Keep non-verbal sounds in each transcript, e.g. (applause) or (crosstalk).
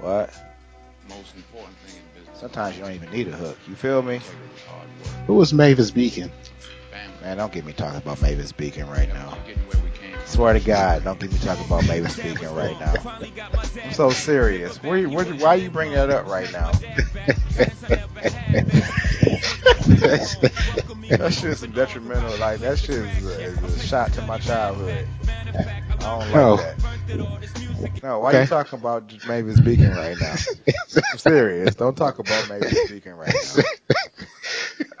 What? Most important thing in business. Sometimes you don't even need a hook. You feel me? Integrity, hard work, Who was Mavis Beacon? family. Man, don't get me talking about Mavis Beacon right now. Getting where we came from. Swear to God, don't get me talking about Mavis Beacon right now. I'm so serious. Where you, where, why you bring that up right now? (laughs) That shit's some detrimental. Like that shit is a, is a shot to my childhood. I don't like Oh. that. No, why Okay. you talking about Mavis Beacon right now? I'm (laughs) serious. Don't talk about Mavis Beacon right now.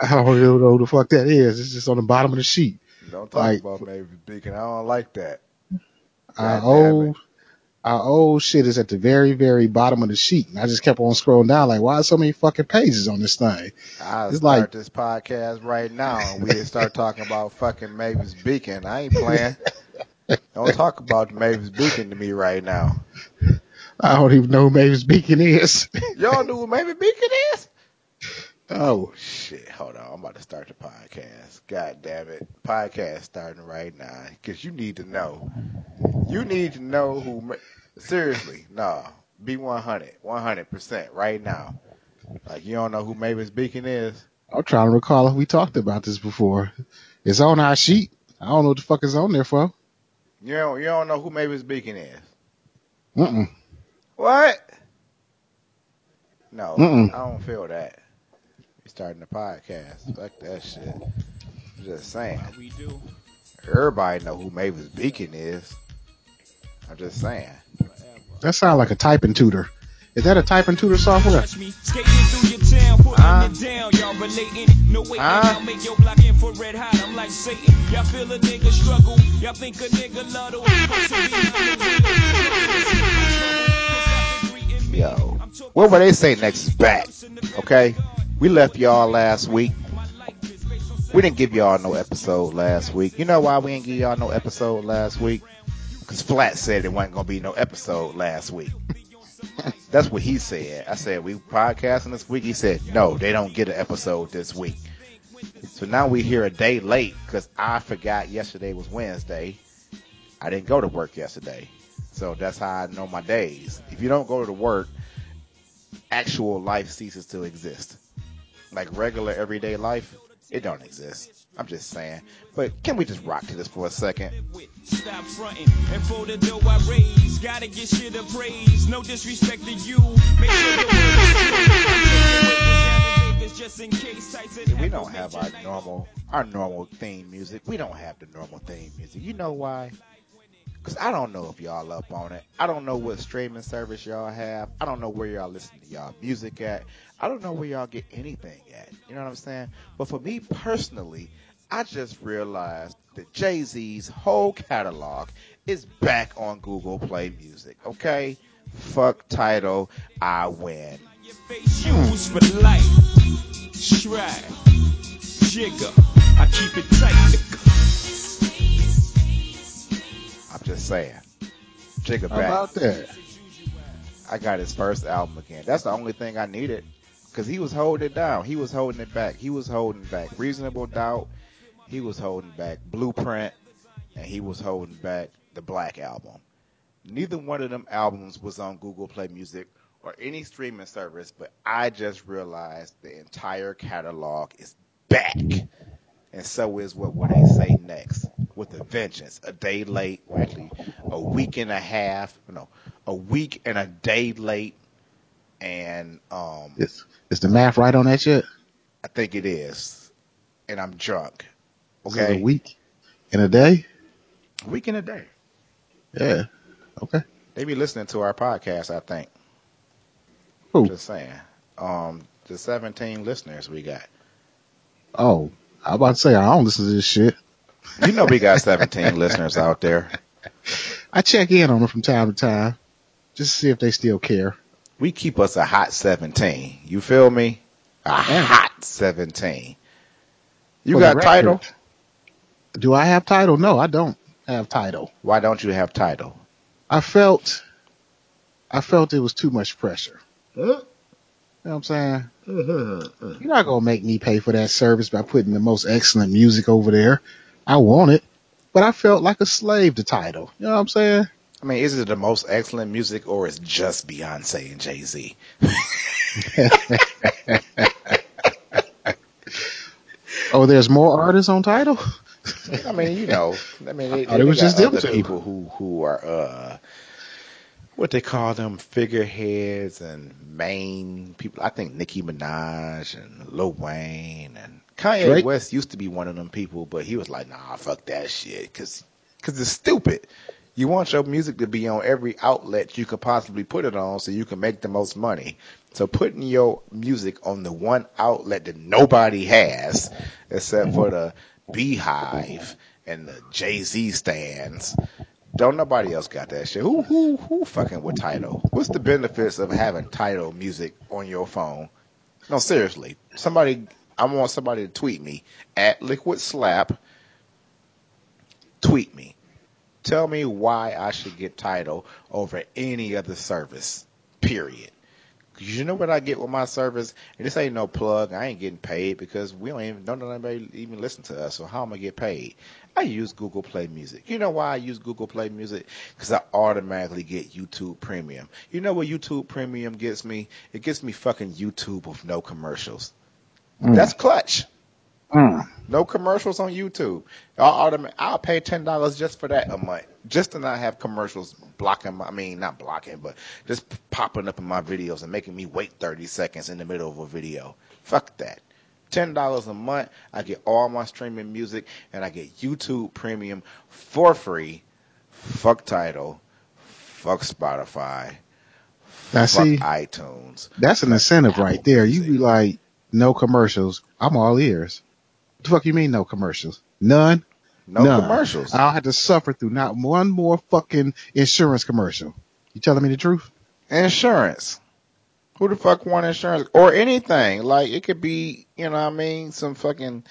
(laughs) I don't really know who the fuck that is. It's just on the bottom of the sheet. Don't talk Like- about Mavis Beacon. I don't like that. Our God damn old, our old shit is at the very, very bottom of the sheet. And I just kept on scrolling down like, why are so many fucking pages on this thing? I It's start like- this podcast right now and we start talking about fucking Mavis Beacon. I ain't playing. (laughs) Don't talk about Mavis Beacon to me right now. I don't even know who Mavis Beacon is. Y'all know who Mavis Beacon is? oh, Shit, hold on. I'm about to start the podcast. God damn it. Podcast starting right now. Cause you need to know. You need to know who, Ma- seriously, nah. Be 100, 100% right now. Like you don't know who Mavis Beacon is? I'm trying to recall if we talked about this before. It's on our sheet. I don't know what the fuck is on there for. You don't, you don't know who Mavis Beacon is? Mm-mm. What? No, Mm-mm. I don't feel that. You starting the podcast. Fuck that shit. I'm just saying. We do. Everybody know who Mavis Beacon is. I'm just saying. That sounds like a typing tutor. Is that a typing tutor software? Touch me, skating through your town, putting it down. Y'all relating, no way? I'll make your block infrared hot. I'm like Satan. Y'all feel a nigga struggle, y'all think a nigga to Yo, what were they say next is back? Okay, we left y'all last week. We didn't give y'all no episode last week. You know why we didn't give y'all no episode last week? Because Flat said it wasn't gonna be no episode last week. (laughs) That's what he said. I said we podcasting this week. He said no, they don't get an episode this week. So now we here a day late because I forgot yesterday was Wednesday. I didn't go to work yesterday. So that's how I know my days. If you don't go to work, actual life ceases to exist. Like regular everyday life, it don't exist. I'm just saying. But can we just rock to this for a second? Stop fronting and for the dough I raise, gotta get shit appraised. No disrespect to you. Make sure We don't have our normal our normal theme music. We don't have the normal theme music. You know why? Cause I don't know if y'all up on it. I don't know what streaming service y'all have. I don't know where y'all listen to y'all music at. I don't know where y'all get anything at. You know what I'm saying? But for me personally, I just realized that Jay Z's whole catalog is back on Google Play Music. Okay? Fuck title, I win. Used for life. Stride. Jigger. I keep it tight. I'm just saying. Jigga back. about that? I got his first album again. That's the only thing I needed. Cause he was holding it down. He was holding it back. He was holding back Reasonable Doubt. He was holding back Blueprint. And he was holding back the Black Album. Neither one of them albums was on Google Play Music or any streaming service, but I just realized the entire catalog is back. And so is what will they say next with a vengeance. A day late, or actually a week and a half, no, a week and a day late. And um, Is, is the math right on that shit? I think it is. And I'm drunk. Okay. a week in a day? A week and a day. Yeah. Okay. They be listening to our podcast, I think. Who? Just saying. Um, the 17 listeners we got. Oh, I about to say I don't listen to this shit. You know we got 17 listeners out there. (laughs) I check in on them from time to time, just to see if they still care. We keep us a hot 17. You feel me? A Yeah. hot 17. You For got record, Tidal? Do I have Tidal? No, I don't have Tidal. Why don't you have Tidal? I felt, I felt it was too much pressure. You know what I'm saying? (laughs) You're not gonna make me pay for that service by putting the most excellent music over there. I want it, but I felt like a slave to Tidal. You know what I'm saying? I mean, is it the most excellent music or is just Beyonce and Jay Z? (laughs) oh, there's more artists on Tidal. I mean, you know, I mean, they, they it was just them two. people who who are uh, what they call them figureheads and main people. I think Nicki Minaj and Lil Wayne and Kanye Drake? West used to be one of them people, but he was like, nah, fuck that shit, because cause it's stupid. You want your music to be on every outlet you could possibly put it on so you can make the most money. So putting your music on the one outlet that nobody has, except for the BeyHive and the Jay Z stands, don't nobody else got that shit. Who who who fucking with Tidal? What's the benefits of having Tidal music on your phone? No, seriously. Somebody I want somebody to tweet me at Liquid Slap. Tweet me. Tell me why I should get Tidal over any other service. Period. you know what I get with my service? And this ain't no plug. I ain't getting paid because we don't even don't anybody even listen to us. So how am I get paid? I use Google Play Music. You know why I use Google Play Music? Because I automatically get YouTube Premium. You know what YouTube Premium gets me? It gets me fucking YouTube with no commercials. Mm. That's clutch. Mm. No commercials on YouTube. I'll, I'll pay ten dollars just for that a month, just to not have commercials blocking. My, I mean, not blocking, but just popping up in my videos and making me wait thirty seconds in the middle of a video. Fuck that. Ten dollars a month, I get all my streaming music, and I get YouTube Premium for free. Fuck Tidal. Fuck Spotify. Now, fuck see- iTunes. That's an incentive right there. You be like, no commercials. I'm all ears. What the fuck you mean no commercials? None. No None. commercials. I don't have to suffer through not one more fucking insurance commercial. You telling me the truth? insurance. Who the fuck want insurance or anything? Like it could be, you know what I mean, some fucking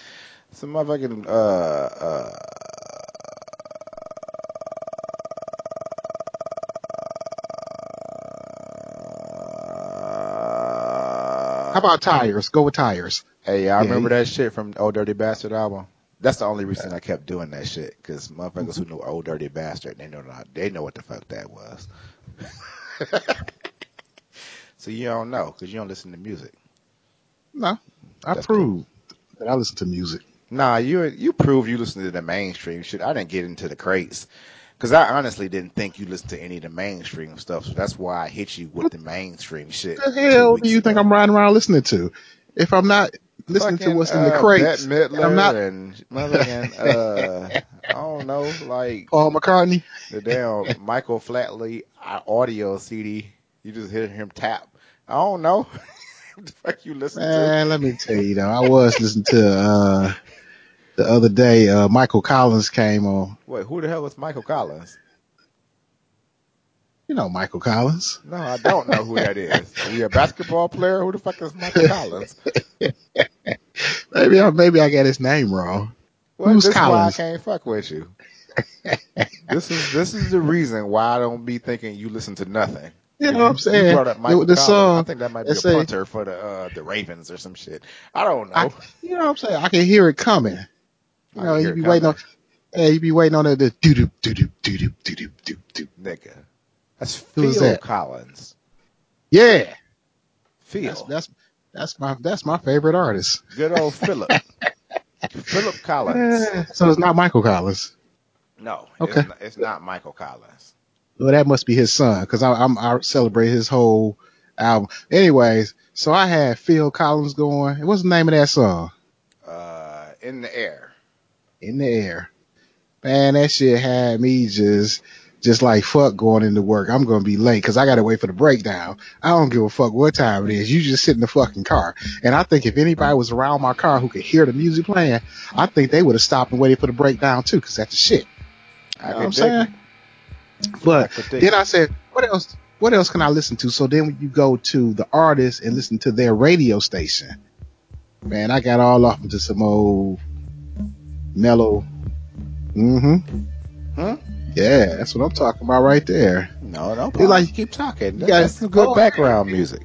some motherfucking uh uh How about tires? Go with tires. Hey, I Yeah, remember that shit from Ol' Dirty Bastard album. That's the only reason I kept doing that shit because motherfuckers who mm-hmm. know Ol' Dirty Bastard, they know not, they know what the fuck that was. (laughs) so you don't know because you don't listen to music. No, I That's prove that I listen to music. Nah, you you prove you listen to the mainstream shit. I didn't get into the crates because I honestly didn't think you listened to any of the mainstream stuff. So that's why I hit you with the mainstream shit. The hell do you think ago. I'm riding around listening to? If I'm not listening Fucking, to what's in the uh, crates, I'm not and motherfucking uh, (laughs) I don't know, like Paul McCartney. the damn Michael Flatley uh, audio CD. You just hear him tap. I don't know. (laughs) what the fuck you listen to? Man, let me tell you though, I was listening to uh the other day. Uh Michael Collins came on. Wait, who the hell is Michael Collins? You know Michael Collins. No, I don't know who that is. He a basketball player? Who the fuck is Michael Collins? (laughs) Maybe I maybe I got his name wrong. Well, Who's this is why I can't fuck with you. (laughs) this is this is the reason why I don't be thinking you listen to nothing. You know what I'm You saying? brought up Michael the, the Collins. song. I think that might be a say- punter for the uh, the Ravens or some shit. I don't know. I, you know what I'm saying? I can hear it coming. You I know, you be waiting on. Hey, you be waiting on the doo doo doo doo doo doo doo doo doo doo. nigga. That's Phil that? Collins. Yeah, Phil. that's that's that's my that's my favorite artist. Good old Philip. (laughs) Philip Collins. So it's not Michael Collins. No, Okay. it's, not, it's not Michael Collins. Well, that must be his son because I'm I celebrate his whole album. Anyways, so I had Phil Collins going. What's the name of that song? Uh, in the air. In the air. Man, that shit had me just just like fuck going into work. I'm gonna be late because I gotta wait for the breakdown. I don't give a fuck what time it is. You just sit in the fucking car. And I think if anybody was around my car who could hear the music playing, I think they would have stopped and waited for the breakdown too, because that's the shit. I You know what I'm saying? But I then. I said, what else? What else can I listen to? So then you go to the artist and listen to their radio station, man, I got all off into some old mellow. Mm-hmm. Huh? Yeah, that's what I'm talking about right there. No, no. You like- like keep talking. you That's some good background music.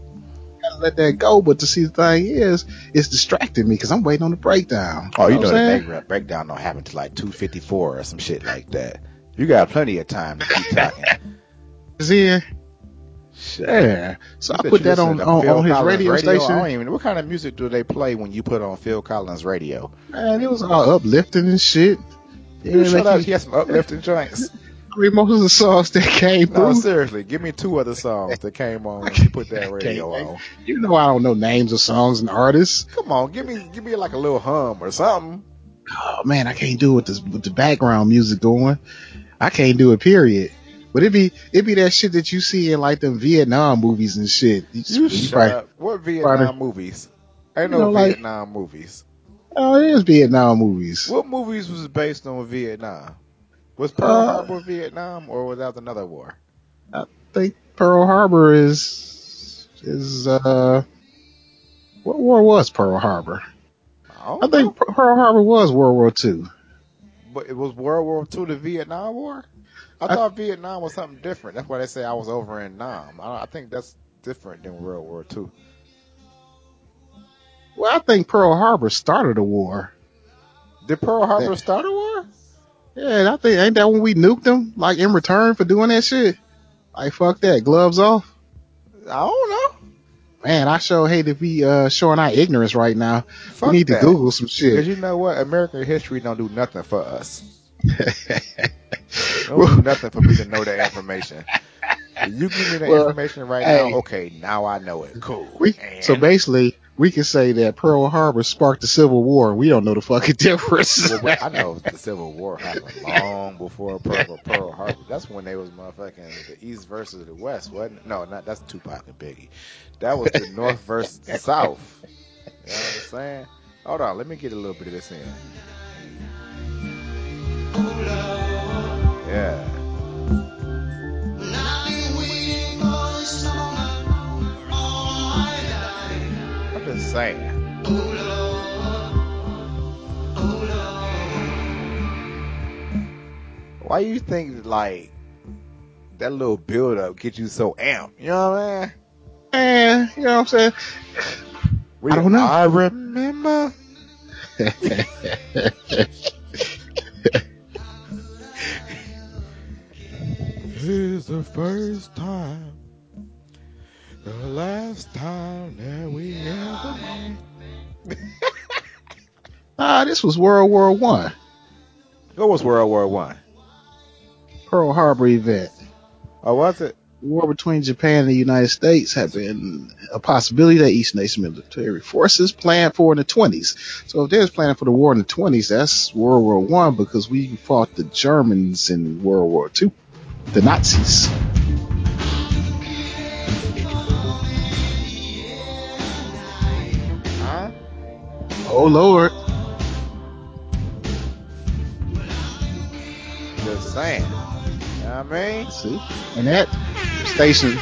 Gotta let that go. But to see the thing is, it's distracting me because I'm waiting on the breakdown. Oh, you know what the breakdown don't happen till like two fifty four or some shit like that. You got plenty of time to keep talking. (laughs) is. Yeah. So I put that on on, on his Collins radio, I station. don't even. What kind of music do they play when you put on Phil Collins radio? Man, it was all uplifting and shit. It You didn't shut up. He has some uplifting (laughs) joints. I mean, most of the songs that came No, through. seriously. Give me two other songs that came on when you put that (laughs) radio on. You know I don't know names of songs and artists. Come on, give me give me like a little hum or something. Oh man, I can't do it with, this, with the background music going. I can't do it. Period. But it be it be that shit that you see in like them Vietnam movies and shit. You, You shut probably- up. What Vietnam probably- movies? No know, like- Vietnam movies. Oh, it is Vietnam movies. What movies was based on Vietnam? Was Pearl Uh, Harbor Vietnam or was that another war? I think Pearl Harbor is is uh what war was Pearl Harbor? I, I think know. Pearl Harbor was World War Two. But it was World War II the Vietnam War? I, I- thought Vietnam was something different. That's why they say I was over in Nam. I, I think that's different than World War II. Well, I think Pearl Harbor started a war. Did Pearl Harbor Yeah. start a war? Yeah, I think ain't that when we nuked them? Like in return for doing that shit? Like fuck that, gloves off. I don't know. Man, I sure hate to be uh showing our ignorance right now. Fuck we need that. to Google some shit. Because you know what? American history don't do nothing for us. (laughs) Nothing for me to know that (laughs) information. You give me the Well, information right hey. now, okay, now I know it. Cool. we so basically we can say that Pearl Harbor sparked the Civil War. We don't know the fucking (laughs) difference. Well, I know the Civil War happened long before Pearl, Pearl Harbor. That's when they was motherfucking the East versus the West, wasn't it? No, not that's Tupac and Biggie. That was the (laughs) North versus the South. You know what I'm saying? Hold on, let me get a little bit of this in. Yeah. I'm just saying. Why you think like that little build up get you so amped? You know what I mean? Man, you know what I'm saying? I don't know. I remember. (laughs) Here's the first time, the last time that we ever met. (laughs) Ah, this was World War One. What was World War One? Pearl Harbor event. Oh, was it? war between Japan and the United States had been a possibility that each nation military forces planned for in the 20s. So if they was planning for the war in the 20s, that's World War One because we fought the Germans in World War Two, the Nazis. Huh? Oh Lord, Just saying. You know what I mean? see, and that station.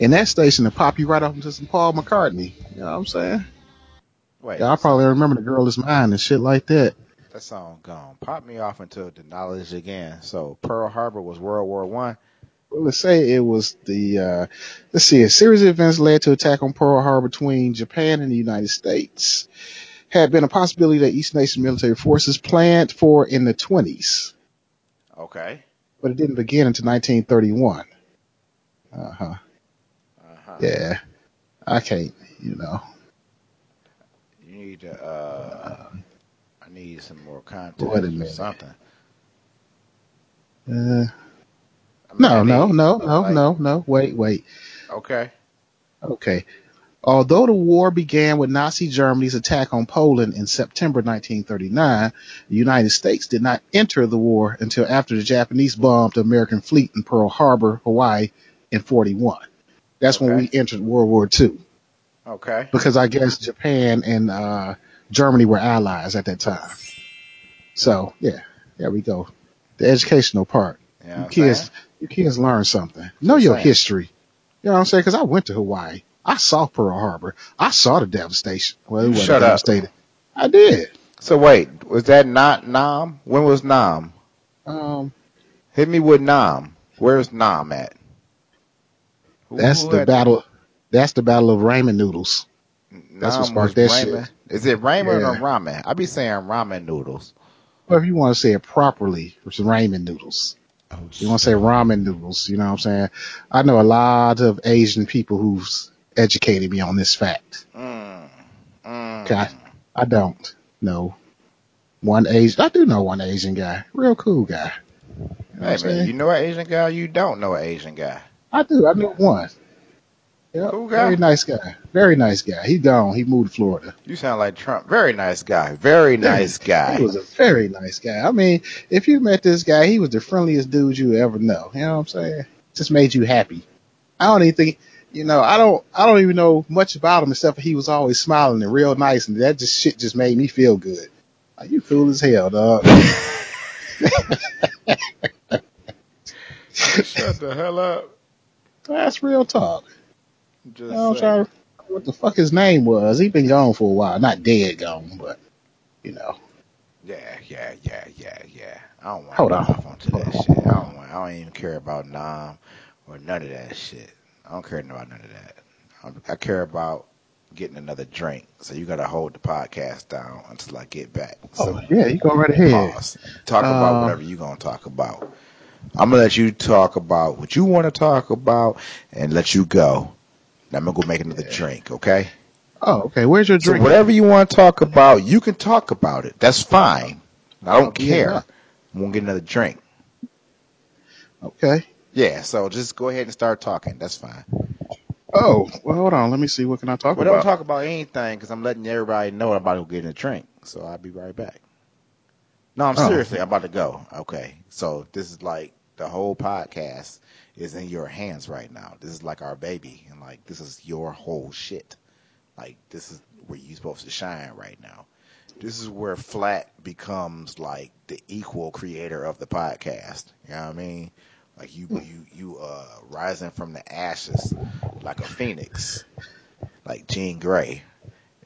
In that station, to pop you right off into some Paul McCartney. You know what I'm saying? Wait, Y'all probably remember the girl is mine and shit like that. That song gone. Pop me off into the knowledge again. So Pearl Harbor was World War One. Well, let's say it was the, uh, let's see, a series of events led to attack on Pearl Harbor between Japan and the United States. Had been a possibility that each nation military forces planned for in the 20s, Okay. but it didn't begin until 1931. Uh huh. Uh-huh. Yeah. I can't, you know. You need to. Uh, I need some more context Wait a or something. Uh, no, no, no, no, like- no, no. Wait, wait. Okay. Okay. Although the war began with Nazi Germany's attack on Poland in September 1939, the United States did not enter the war until after the Japanese bombed the American fleet in Pearl Harbor, Hawaii in 41. That's when we entered World War II Okay. because I guess Japan and uh, Germany were allies at that time. So, yeah, there we go. The educational part. You know You kids, saying? you kids learn something. Know your saying. history. You know what I'm saying? Because I went to Hawaii. I saw Pearl Harbor. I saw the devastation. Well, it wasn't shut up. devastated. I did. So wait, was that not Nam? When was Nam? Um, Hit me with Nam. Where's Nam at? That's who the battle. That's the battle of ramen noodles. That's what sparked that ramen. shit. Is it ramen or ramen? I be saying ramen noodles. Or if you want to say it properly, it's ramen noodles. Oh, You want to say ramen noodles, you know what I'm saying? I know a lot of Asian people who've educated me on this fact. Mm, mm. Okay, I, I don't know one Asian. I do know one Asian guy, real cool guy. You know Hey man, you know an Asian guy? You don't know an Asian guy. I do. I know one. Yep, Cool guy? very nice guy. Very nice guy. He gone. He moved to Florida. You sound like Trump. Very nice guy. Very nice guy. He was a very nice guy. I mean, if you met this guy, he was the friendliest dude you ever know. You know what I'm saying? Just made you happy. I don't even think, you know, I don't, I don't even know much about him except for he was always smiling and real nice, and that just shit just made me feel good. Like, you cool as hell, dog. (laughs) (laughs) Shut the hell up. That's real talk. Just I'm saying. trying to what the fuck his name was. He been gone for a while. Not dead gone, but you know. Yeah, yeah, yeah, yeah, yeah. I don't want Hold to on. off onto that Hold on. shit. I don't want. I don't even care about Nam or none of that shit. I don't care about none of that. I, I care about getting another drink. So you got to hold the podcast down until I get back. So Oh yeah, you go right ahead. pause. Talk about Uh, whatever you're gonna talk about. I'm gonna let you talk about what you want to talk about and let you go. Now I'm gonna go make another drink. Okay. Oh, okay. Where's your drink? So drink? whatever you want to talk about, you can talk about it. That's fine. I don't Yeah. care. I'm gonna get another drink. Okay. Yeah, so just go ahead and start talking. That's fine. Oh, well, hold on. Let me see. What can I talk about? Well, don't talk about anything because I'm letting everybody know I'm about to go get a drink. So I'll be right back. No, I'm Oh. seriously. I'm about to go. Okay. So this is like the whole podcast is in your hands right now. This is like our baby, and like this is your whole shit. Like this is where you're supposed to shine right now. This is where Flat becomes like the equal creator of the podcast. You know what I mean? Like you, you, you, uh, rising from the ashes like a phoenix, like Jean Grey.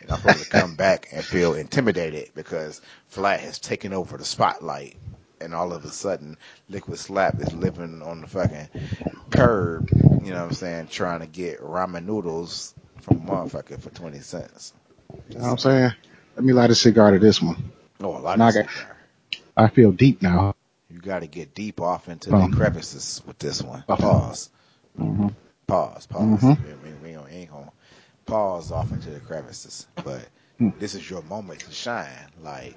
And I'm supposed to come (laughs) back and feel intimidated because Flat has taken over the spotlight. And all of a sudden, Liquid Slap is living on the fucking curb, you know what I'm saying, trying to get ramen noodles from a motherfucker for 20 cents. You know what I'm saying? Let me light a cigar to this one. Oh, a lot of cigar. I feel deep now. You got to get deep off into Oh. the crevices with this one. Oh. Pause. hmm Pause. Pause. Mhm. We, we, we ain't- ain't gonna pause off into the crevices, but Hmm. this is your moment to shine. Like,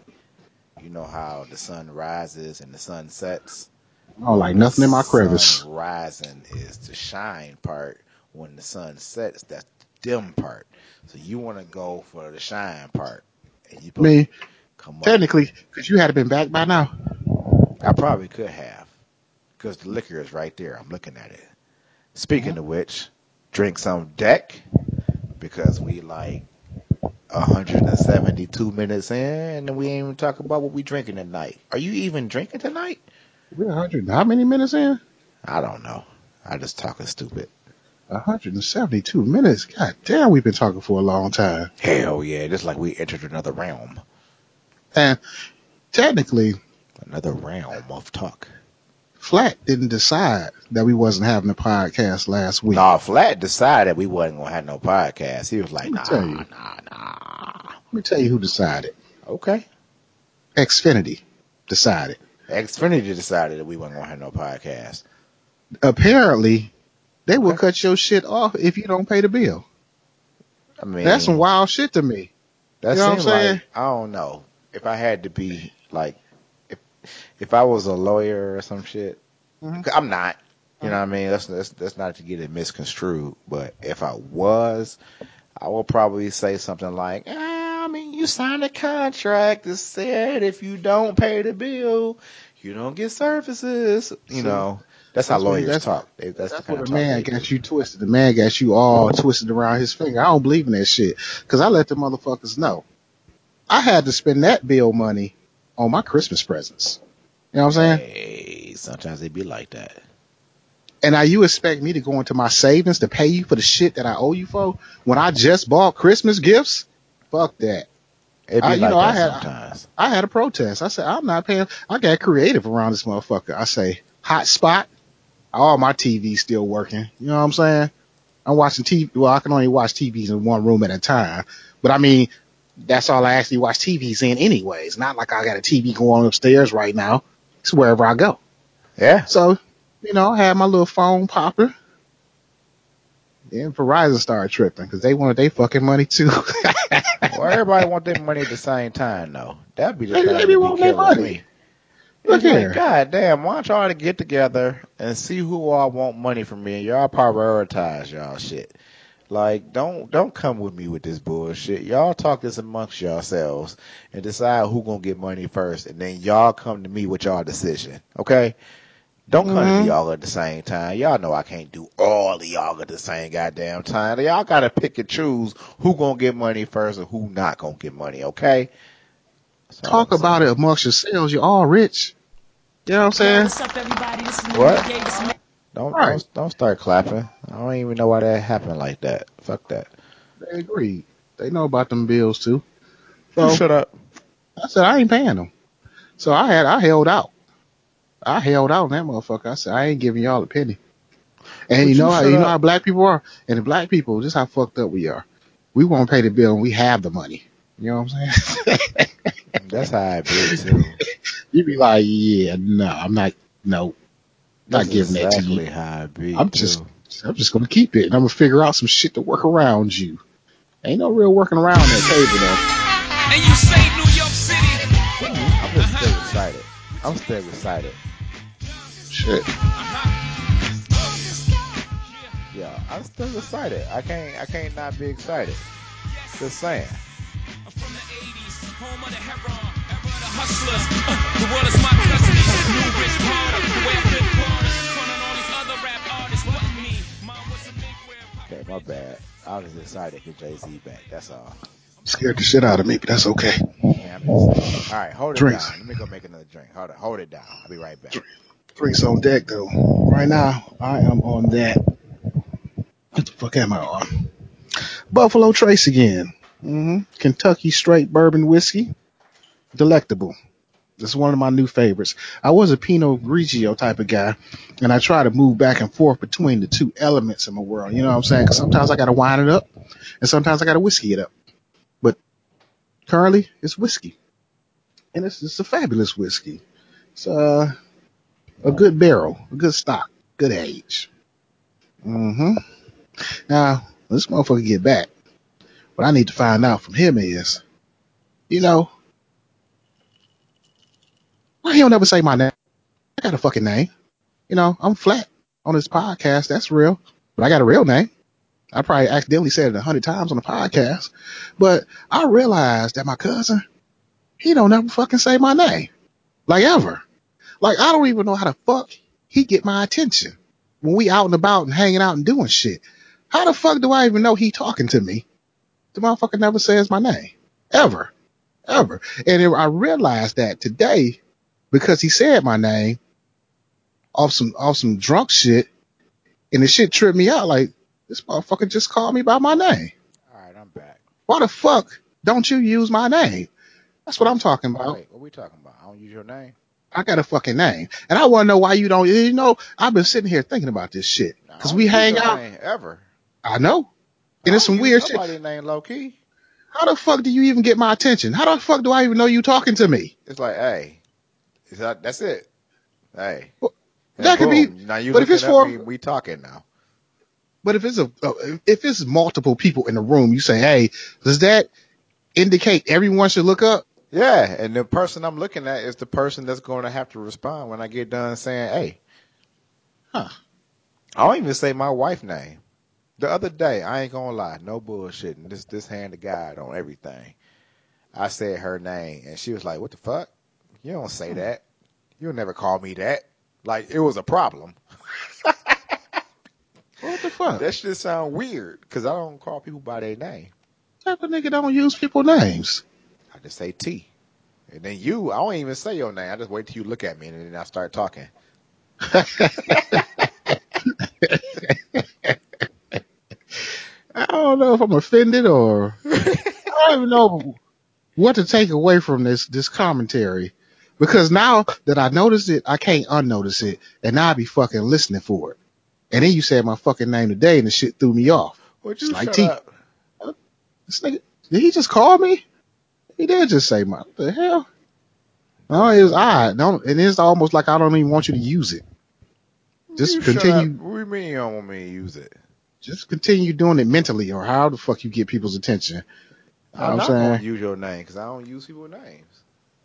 you know how the sun rises and the sun sets. Oh, like nothing in my crevice. Sun rising is the shine part. When the sun sets, that's the dim part. So you want to go for the shine part, and you mean, come technically, because you had been back by now. I probably could have, because the liquor is right there. I'm looking at it. Speaking mm-hmm. of which, drink some deck, because we like 172 minutes in, and we ain't even talk about what we drinking tonight. Are you even drinking tonight? We're 100. How many minutes in? I don't know. I just talking stupid. 172 minutes. God damn, we've been talking for a long time. Hell yeah, just like we entered another realm, And technically, another realm of talk. Flat didn't decide that we wasn't having a podcast last week. Nah, Flat decided we wasn't gonna have no podcast. He was like, nah, nah, nah. Let me tell you who decided. Okay. Xfinity decided. Xfinity decided that we weren't gonna have no podcast. Apparently, they will Okay. cut your shit off if you don't pay the bill. I mean, That's some wild shit to me. That You know what I'm saying? like I don't know if I had to be like if I was a lawyer or some shit. Mhm. I'm not. You know what I mean? That's, that's that's not to get it misconstrued, but if I was, I would probably say something like, ah, "I mean, you signed a contract that said if you don't pay the bill, you don't get services." You know, that's, how that's what- lawyers that's- talk. They, that's, That's, the what the man got do. you twisted. The man got you all twisted around his finger. I don't believe in that shit. Cause I let the motherfuckers know. I had to spend that bill money on my Christmas presents. You know what I'm saying? Hey, sometimes they be like that. And now you expect me to go into my savings to pay you for the shit that I owe you for when I just bought Christmas gifts? Fuck that. It I- you like know, I had- sometimes. I had a protest. I said, I'm not paying. I got creative around this motherfucker. I say, hotspot. All my TV's still working. You know what I'm saying? I'm watching TV. Well, I can only watch TVs in one room at a time. But I mean, that's all I actually watch TVs in anyways. Not like I got a TV going upstairs right now. It's wherever I go. Yeah. So, you know, I had my little phone popper. Then Verizon started tripping because they wanted their fucking money too. (laughs) Well, everybody want their money at the same time, though. That'd be the They- thing they be be their money. me. Look like, here. God damn, why don't y'all to get together and see who all want money from me and y'all prioritize y'all shit. Like, don't don't come with me with this bullshit. Y'all talk this amongst yourselves and decide who gonna get money first, and then y'all come to me with y'all decision. Okay? Don't come to Mhm. me all at the same time. Y'all know I can't do all of y'all at the same goddamn time. Y'all gotta pick and choose who gonna get money first and who not gonna get money. Okay? That's all Talk about it amongst yourselves. You're all rich. You know what I'm saying? What's up, everybody? This is What? Maria Davis. Don't, Right. don't don't start clapping. I don't even know why that happened like that. Fuck that. They agreed. They know about them bills too. You shut up. I said I ain't paying them. So I had I held out. I held out on that motherfucker. I said I ain't giving y'all a penny. And you you know how shut you know how black people are, and the black people, just how fucked up we are. We won't pay the bill and we have the money. You know what I'm saying? That's how I be too. (laughs) you be like, yeah, no, I'm not, no, not That's giving that to you. how I be. I'm too. just, I'm just gonna keep it, and I'm gonna figure out some shit to work around you. Ain't no real working around that table though. And you say New York City. I'm just still excited. I'm still excited. Shit. Yeah, I'm still excited. I can't I can't not be excited. Just saying. I'm from the 80s, home of the heron, era of the hustlers. Uh, the world is my custody. New Rich Carter, Okay, my bad. I was excited to get Jay Z back. That's all. Scared the shit out of me, but that's okay. Man, all right, hold it Drinks. down. Let me go make another drink. Hold it, hold it down. I'll be right back. Drinks on deck though. Right now, I am on that. What the fuck am I on? Buffalo Trace again. Mm-hmm. Kentucky straight bourbon whiskey. Delectable. Is one of my new favorites. I was a Pinot Grigio type of guy, and I try to move back and forth between the two elements in my world. You know what I'm saying? 'Cause sometimes I got to wine it up, and sometimes I got to whiskey it up. But currently, it's whiskey, and it's, it's a fabulous whiskey. It's uh, a good barrel, a good stock, good age. Mm-hmm. Now, this motherfucker get back, what I need to find out from him is, you know, why he don't ever say my name? I got a fucking name. You know, I'm flat on this podcast. That's real. But I got a real name. I probably accidentally said it a hundred times on the podcast. But I realized that my cousin, he don't ever fucking say my name. Like ever. Like I don't even know how the fuck he get my attention when we out and about and hanging out and doing shit. How the fuck do I even know he talking to me? The motherfucker never says my name. Ever. Ever. And I realized that today because he said my name off some off some drunk shit and the shit tripped me out like this motherfucker just called me by my name. All right, I'm back. Why the fuck don't you use my name? That's what I'm talking about. Wait, what we talking about? I don't use your name. I got a fucking name. And I want to know why you don't, you know, I've been sitting here thinking about this shit. Cause we hang out. ever. I know. And it's I don't some weird shit. Name low key. How the fuck do you even get my attention? How the fuck do I even know you talking to me? It's like, hey, that that's it? Hey, Well, that could be- Now you but if it's for- me, we talking now. But if it's a, if it's multiple people in the room, you say, hey, does that indicate everyone should look up? Yeah, and the person I'm looking at is the person that's going to have to respond when I get done saying, "Hey." Huh. I don't even say my wife name. The other day, I ain't gonna lie, no bullshitting. This this hand of God on everything. I said her name, and she was like, "What the fuck? You don't say that. You'll never call me that." Like it was a problem. (laughs) What the fuck? That shit sound weird because I don't call people by their name. type of nigga don't use people names? I just say T. And then you, I don't even say your name. I just wait till you look at me and then I start talking. (laughs) I don't know if I'm offended or (laughs) I don't even know what to take away from this this commentary. Because now that I noticed it, I can't unnotice it, and now I be fucking listening for it. And then you said my fucking name today, and the shit threw me off. Would you It's like T. This nigga, did he just call me? He did just say my what the hell. No, it was odd. Don't and it's almost like I don't even want you to use it. Just You continue. What do you mean you don't want me to use it? Just continue doing it mentally, or how the fuck you get people's attention. I'm not I'm going saying? to use your name because I don't use people's names.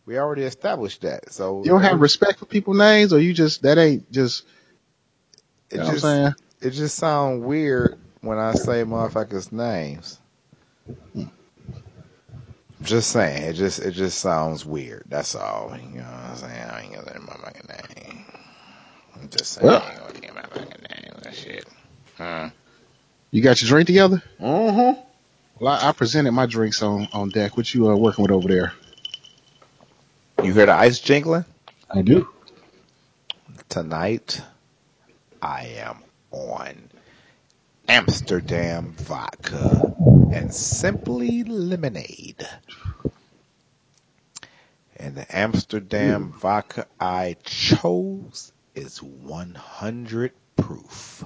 We already established that. So You don't have respect for people's names, or you just that ain't just. It You know what I'm just saying? it just sounds weird when I say motherfuckers' names. I'm just saying, it just it just sounds weird. That's all. You know what I'm saying? I ain't gonna say my fucking name. I'm just saying, Well. I ain't gonna get my fucking name. That shit. Huh? You got your drink together? Mm-hmm. Well, I, I presented my drinks on on deck. What you uh, working with over there? You hear the ice jingling? I do. Tonight, I am on Amsterdam vodka and simply lemonade. And the Amsterdam vodka I chose is 100 proof.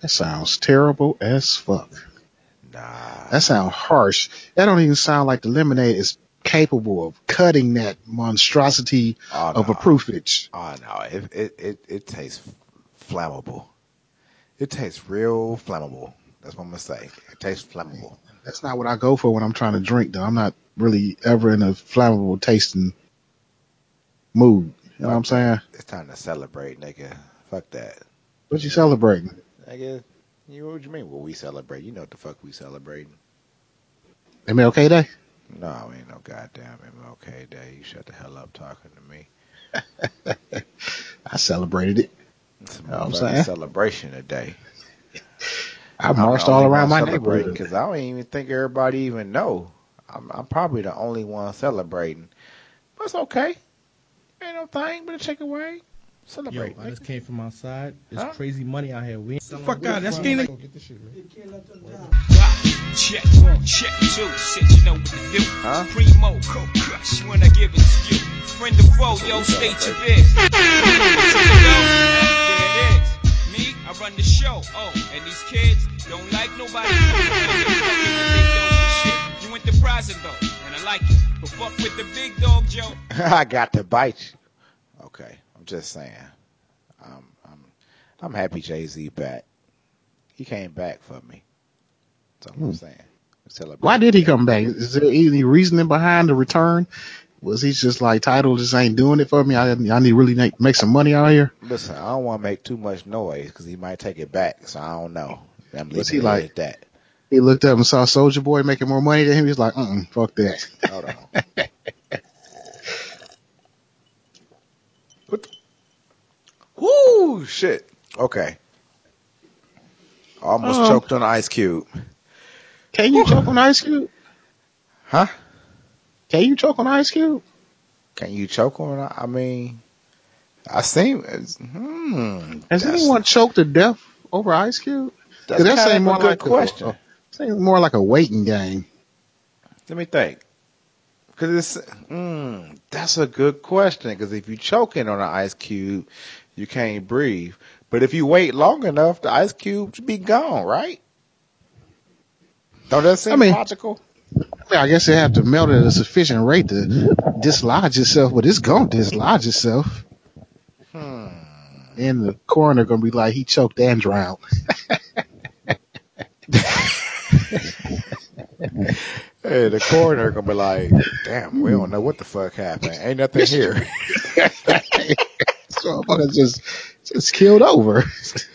That sounds terrible as fuck. Nah. That sounds harsh. That don't even sound like the lemonade is capable of cutting that monstrosity oh, of a no. proofage. Oh no, it, it, it, it tastes flammable. It tastes real flammable. That's what I'm gonna say. It tastes flammable. That's not what I go for when I'm trying to drink, though. I'm not really ever in a flammable tasting mood. You know what I'm saying? It's time to celebrate, nigga. Fuck that. What you celebrating? Nigga, you what you mean? What we celebrate? You know what the fuck we celebrating? MLK Day? No, ain't no goddamn MLK Day. You shut the hell up talking to me. (laughs) I celebrated it. It's a Know what I'm motherfucking saying? celebration today. (laughs) I marched all around my neighborhood. because I don't even think everybody even know. I'm, I'm probably the only one celebrating, but it's okay. Ain't no thing but a chicken wing. Yo, Celebrate. I just came from outside. It's Huh? crazy money out here. We ain't fuck out. That's skinny. Get this shit, man. Check, one, check two, shit, you know what to do. Huh? Primo, Coke Crush, when I give it to you. Friend of foe, yo, state your biz. There it is. Me, I run the show. Oh, and these kids don't like nobody. You enterprising though, and I like it. But fuck with the big dog, Joe. (laughs) I got to bite you. Okay, I'm just saying. I'm I'm I'm happy Jay Z back. He came back for me. That's all I'm Hmm. saying. Celebrate Why did he come back? Is there any reasoning behind the return? Was he just like Tidal just ain't doing it for me? I I need to really make, make some money out here. Listen, I don't want to make too much noise because he might take it back. So I don't know. I'm Was he like- that. He looked up and saw Soulja Boy making more money than him. He was like, mm, fuck that. Hold on. what? Woo! Shit. Okay. Almost Um, choked on Ice Cube. Can you choke on Ice Cube? Huh? Can you choke on Ice Cube? Can you choke on? I mean, I seen. Hmm. Has anyone choked to death over Ice Cube? That's, that of more a good like a- question. a- Seems more like a waiting game. Let me think. Because it's, mm, that's a good question. Because if you choking on an ice cube, you can't breathe. But if you wait long enough, the ice cube should be gone, right? Don't that seem I mean- logical? I, mean, I guess it have to melt at a sufficient rate to dislodge itself, but it's gonna dislodge itself. Hmm. And the coroner gonna be like, he choked and drowned. (laughs) Hey, the coroner gonna be like, "Damn, we don't know what the fuck happened. Ain't nothing here." (laughs) so motherfucker just just killed over. (laughs)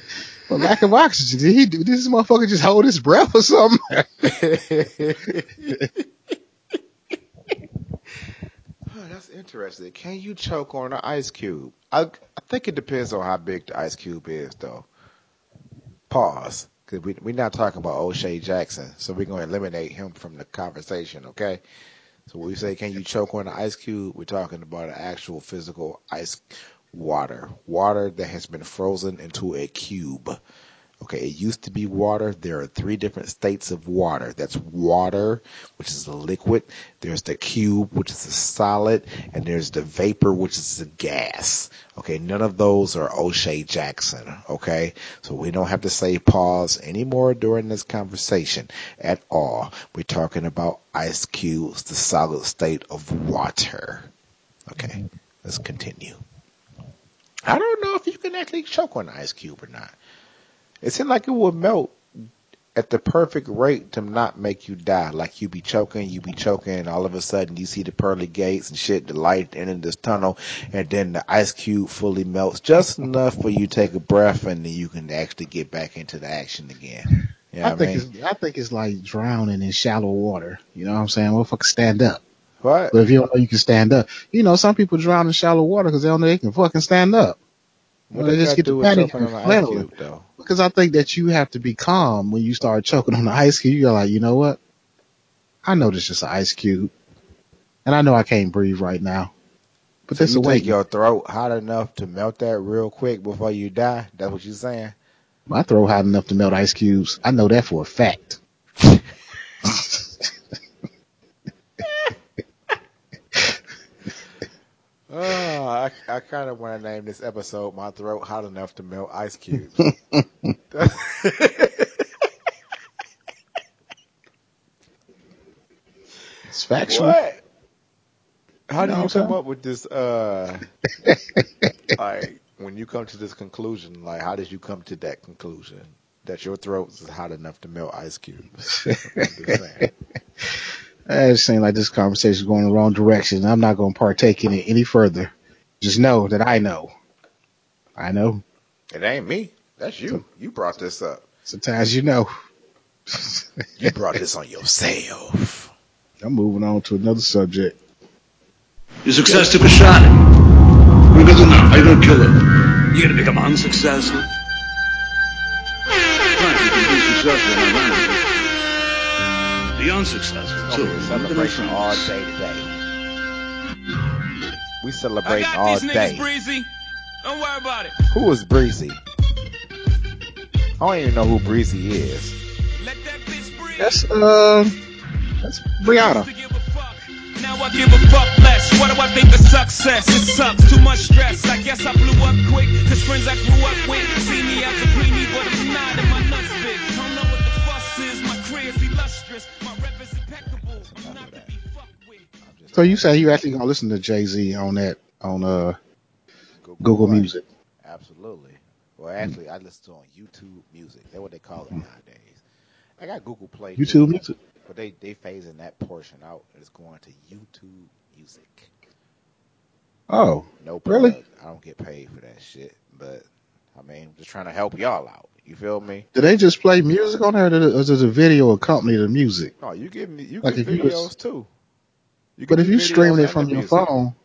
For lack of oxygen. Did he do this motherfucker just hold his breath or something? Oh, that's interesting. Can you choke on an ice cube? I, I think it depends on how big the ice cube is, though. Pause. Because we, we're not talking about O'Shea Jackson, so we're going to eliminate him from the conversation, okay? So when we say, can you choke on an ice cube, we're talking about an actual physical ice water. Water that has been frozen into a cube, Okay, it used to be water. There are three different states of water. That's water, which is a liquid. There's the cube, which is a solid, and there's the vapor, which is a gas. Okay, none of those are O'Shea Jackson. Okay, so we don't have to say pause anymore during this conversation at all. We're talking about ice cubes, the solid state of water. Okay, let's continue. I don't know if you can actually choke on an ice cube or not. It seemed like it would melt at the perfect rate to not make you die. Like you be choking, you be choking, and all of a sudden you see the pearly gates and shit, the light at the end of this tunnel, and then the ice cube fully melts just enough for you to take a breath and then you can actually get back into the action again. You know I think I mean? it's I think it's like drowning in shallow water. You know what I'm saying? Motherfucker, stand up. What? But if you don't know you can stand up, you know some people drown in shallow water because they don't know they can fucking stand up. What Well, they just get the panic and flailing. cube though? Because I think that you have to be calm when you start choking on the ice cube. You're like, you know what? I know this is just an ice cube, and I know I can't breathe right now. But So this you take your throat hot enough to melt that real quick before you die? That's what you're saying? My throat hot enough to melt ice cubes. I know that for a fact. Oh, I, I kind of want to name this episode "My Throat Hot Enough to Melt Ice Cubes." (laughs) It's factual. what? How do know you come up with this? Uh, (laughs) like when you come to this conclusion, like how did you come to that conclusion that your throat is hot enough to melt ice cubes? (laughs) I'm just saying. It seems like this conversation is going in the wrong direction. I'm not going to partake in it any further. Just know that I know. I know. It ain't me. That's you. You brought this up. Sometimes you know. (laughs) You brought this on yourself. I'm moving on to another subject. Your success took a shot. What are you gonna do now? How you gonna kill it? You're gonna become unsuccessful? Right, you can be successful, not management. Be unsuccessful, too. Okay, Look at celebration all day today. We I celebrating all day. breezy. Don't worry about it. Who is Breezy? I don't even know who Breezy is. Let that bitch breathe. That's, uh, that's Brianna. Used to give a fuck. Now I give a fuck less. What do I think of success? It sucks. Too much stress. I guess I blew up quick. Cause friends I grew up with see me as a preemie, but I'm not and my So you say you actually gonna listen to Jay Z on that on uh Google Play. Music? Absolutely. Well, actually, I listen to on YouTube Music. That's what they call it nowadays. I got Google Play. YouTube Music. But they they phasing that portion out. It's going to YouTube Music. Oh, No Really? I don't get paid for that shit. But I mean, just trying to help y'all out. You feel me? do they just play music on there, or does a video accompany the music? No, you give me you Like get videos was- too. You But if do you videos streaming it and from the your music. phone,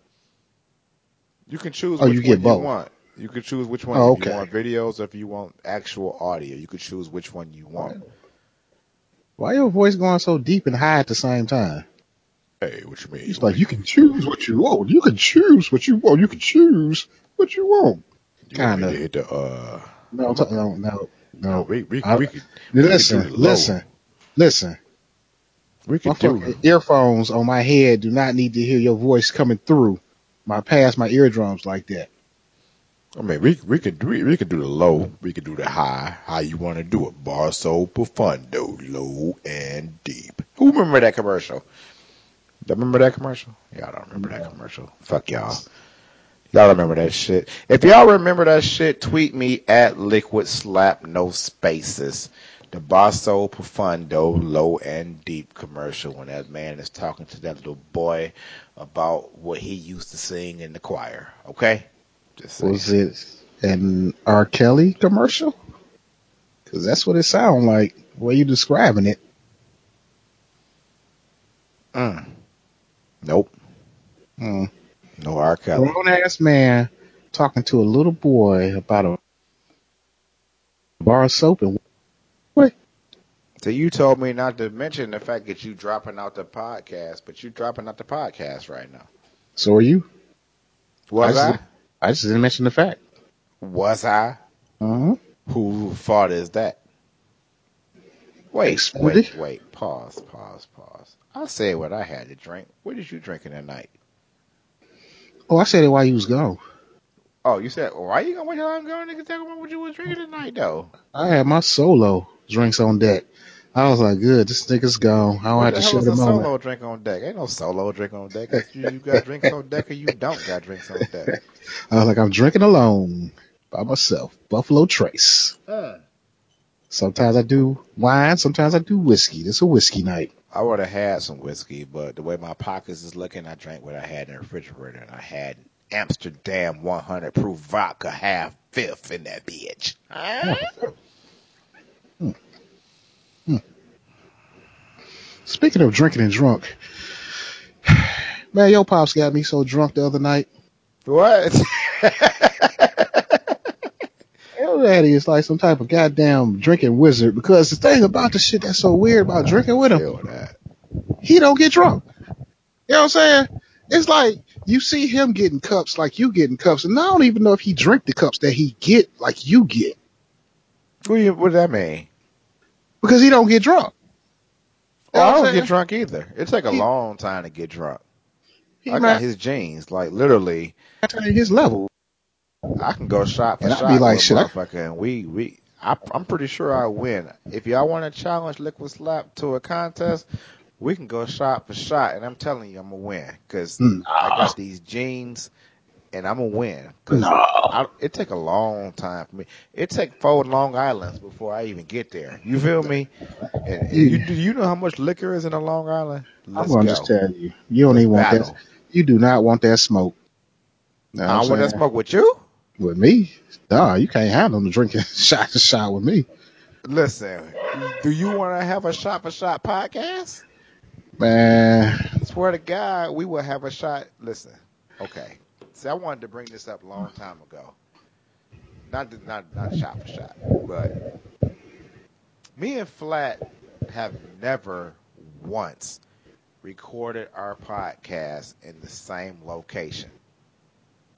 You can choose Oh, which you get one both. you want. You can choose which one Oh, if you okay. want videos or if you want actual audio. You could choose which one you want. why your voice going so deep and high at the same time? Hey, what you mean? He's like, you can choose what you want. You can choose what you want. You can choose what you want. You want me kinda. to hit the uh No, I'm talking- no, no, no. we we, I- we could we could Listen, do the low. listen, listen. We My could do earphones on my head do not need to hear your voice coming through my past my eardrums like that. I mean we we could we, we could do the low, we could do the high, how you want to do it. Basso profundo, low and deep. Who remember that commercial? Y'all remember that commercial? Y'all don't remember that commercial. Fuck y'all. Y'all remember that shit. If y'all remember that shit, tweet me at liquid slap no spaces. The basso profundo, low and deep commercial when that man is talking to that little boy about what he used to sing in the choir. Okay? Just saying. Was it an R. Kelly commercial? Because that's what it sounds like. The way you describing it. Mm. Nope. Mm. No R. Kelly. Grown ass man talking to a little boy about a bar of soap and So you told me not to mention the fact that you dropping out the podcast, but you dropping out the podcast right now. so are you. Was I I? just- I just didn't mention the fact. Was I? Uh-huh. Who fault is that? Wait, wait, wait. Pause, pause, pause. I said what I had to drink. What did you drink in drinking tonight? Oh, I said it while you was gone. Oh, you said why you gonna wait till I'm going to talk about what you was drinking tonight though? I had my solo drinks on deck. I was like, good, this nigga's gone. I don't What have the to share is the a moment. solo drink on deck? Ain't no solo drink on deck. You, you got drinks on deck or you don't got drinks on deck. (laughs) I was like, I'm drinking alone by myself. Buffalo Trace. Hmm. Sometimes I do wine, sometimes I do whiskey. This a whiskey night. I would have had some whiskey, but the way my pockets is looking, I drank what I had in the refrigerator, and I had Amsterdam 100 proof vodka half fifth in that bitch. (laughs) Speaking of drinking and drunk, (sighs) man, your pops got me so drunk the other night. What? (laughs) Daddy is like some type of goddamn drinking wizard because the thing about the shit that's so weird about drinking with him, he don't get drunk. You know what I'm saying? It's like you see him getting cups like you getting cups, and I don't even know if he drink the cups that he get like you get What, do you, what does that mean? because he don't get drunk. Oh, I don't saying? get drunk either. It take a He- long time to get drunk. I got his jeans. Like literally, his level. I can go shot for And I'd be like, shit, motherfucker, and we we. I, I'm pretty sure I win. If y'all want to challenge Liquid Slap to a contest, we can go shot for shot, and I'm telling you, I'm gonna win because Nah. Hmm. I got these jeans, and I'm gonna win. No. I, it take a long time for me. It take four Long Islands before I even get there. You feel me? And, and you do you know how much liquor is in a Long Island? I'm gonna go. just tell you, you don't even want Battle. that. You do not want that smoke. Know I don't want that smoke with you. with me. Nah, you can't handle the drinking (laughs) shot to shot with me, Listen, do you want to have a shot for shot podcast? man. Swear to God, we will have a shot. Listen, okay. See, I wanted to bring this up a long time ago. Not not not shot for shot, but me and Flat have never once recorded our podcast in the same location.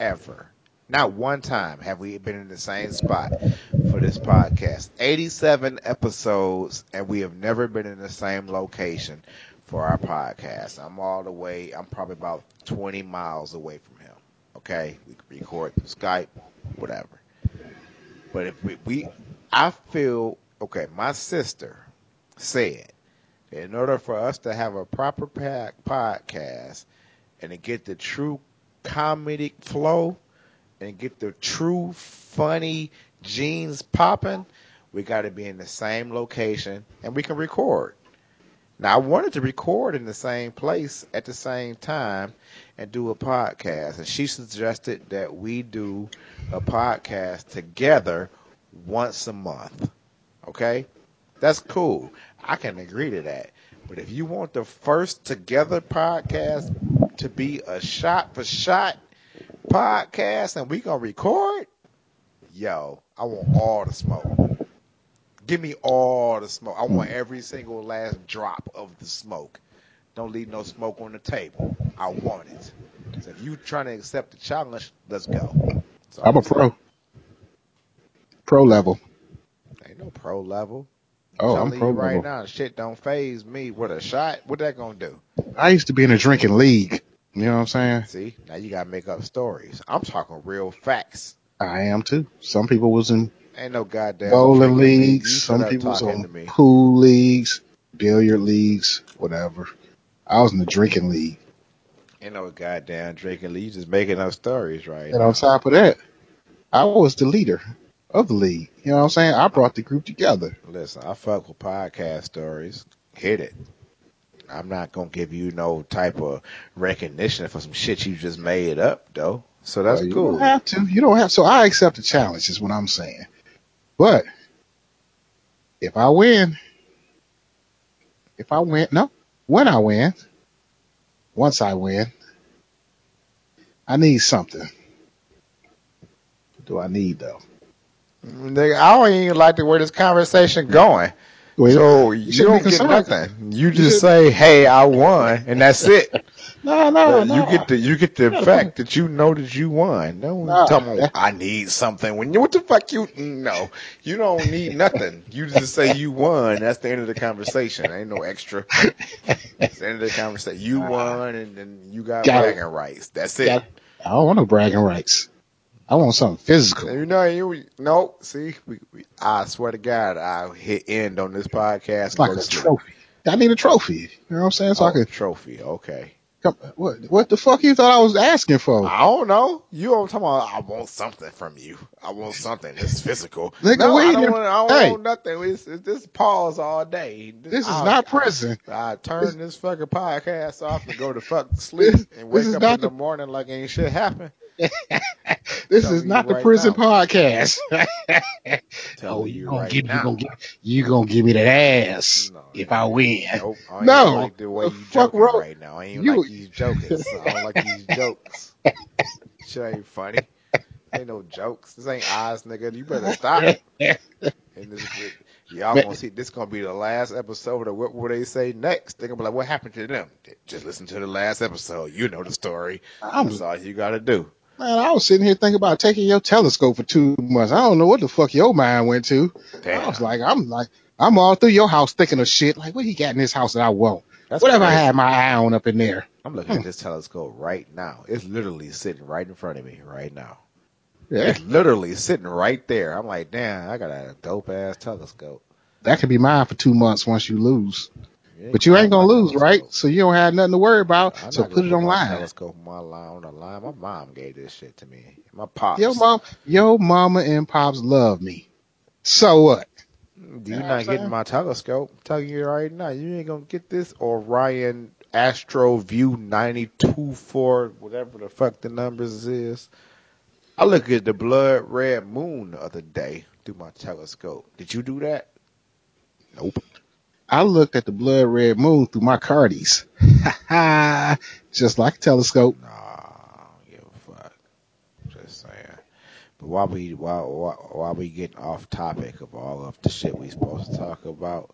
Ever. Not one time have we been in the same spot for this podcast. 87 episodes and we have never been in the same location for our podcast. I'm all the way, I'm probably about 20 miles away from. Okay? We can record through Skype, whatever. But if we, we I feel, okay, my sister said in order for us to have a proper podcast and to get the true comedic flow and get the true funny genes popping, we got to be in the same location and we can record. Now, I wanted to record in the same place at the same time and do a podcast, and she suggested that we do a podcast together once a month. Okay? That's cool. I can agree to that. But if you want the first together podcast to be a shot for shot podcast and we gonna record, yo, I want all the smoke. Give me all the smoke. I want hmm. every single last drop of the smoke. Don't leave no smoke on the table. I want it. So if you trying to accept the challenge, let's go. So I'm a pro, pro level. Ain't no pro level. Oh, Telling I'm pro right level. now, shit don't phase me. With a shot, what that gonna do? I used to be in a drinking league. You know what I'm saying? See, now you gotta make up stories. I'm talking real facts. I am too. Some people was in Ain't no goddamn bowling leagues. Some up people was talking on pool leagues, billiard leagues, whatever. I was in the drinking league. Ain't no goddamn drinking league. You just making up stories right And now. on top of that, I was the leader of the league. You know what I'm saying? I brought the group together. Listen, I fuck with podcast stories. Hit it. I'm not gonna give you no type of recognition for some shit you just made up, though. So that's Well, you cool. don't have to. You don't have. So I accept the challenge. Is what I'm saying. But if I win, if I win, no, when I win, once I win, I need something. What do I need though? Nigga, I don't even like the way this conversation going. Well, So you shouldn't don't get nothing. You You just should- say, "Hey, I won," and that's it. No, no, But no. You get the you get the fact that you know that you won. No talking about that- I need something. When you what the fuck you no. You don't need nothing. You just say you won. That's the end of the conversation. Ain't no extra. That's the end of the conversation. You won and then you got Got it. bragging rights. That's it. I don't want no bragging rights. I want something physical. You know, you no. See, we, we, I swear to God, I hit end on this podcast. It's like a trophy. I need a trophy. You know what I'm saying? So I Oh, can trophy. Okay. What, what the fuck you thought I was asking for? I don't know. You don't talking about. I want something from you. I want something that's physical. (laughs) Nigga, no, I don't want. I don't hey. want nothing. It's, it's this pause all day. This is I'll- not prison. I, I turn this fucking podcast off and go to fuck (laughs) sleep This- and wake up in the the- morning like ain't shit happened. (laughs) This Tell is not the right prison now. podcast. (laughs) Tell oh, you you right give now. you gonna give you gonna give me that ass No, if I win. Nope. I ain't No. like the way you fuck joking wrong- right now. I ain't You- like these jokers. I don't like these jokes. (laughs) Shit ain't funny. Ain't no jokes. This ain't Oz, nigga. You better stop. And this, y'all gonna see this gonna be the last episode of what will they say next? They're gonna be like, what happened to them? Just listen to the last episode. You know the story. I'm, That's all you gotta do. Man, I was sitting here thinking about taking your telescope for two months. I don't know what the fuck your mind went to. I Damn. was like, I'm like, I'm all through your house thinking of shit. Like, what he got in his house that I won't? That's Whatever I crazy. had my eye on up in there. I'm looking at hmm. this telescope right now. It's literally sitting right in front of me right now. Yeah, It's literally sitting right there. I'm like, damn, I got a dope ass telescope. that could be mine for two months once you lose. You But you ain't gonna lose, right? So you don't have nothing to worry about. I'm so put gonna it my online. Telescope on my line on the line. My mom gave this shit to me. My pops. Your mom, your mama and pops love me. So what? You're know what not getting my telescope. I'm telling you right now, you ain't gonna get this Orion Astro View 92 for whatever the fuck the numbers is. I look at the blood red moon the other day through my telescope. Did you do that? Nope. I looked at the blood red moon through my cardies. (laughs) Just like a telescope. Nah, I don't give a fuck. Just saying. But while we while while, while we getting off topic of all of the shit we supposed to talk about,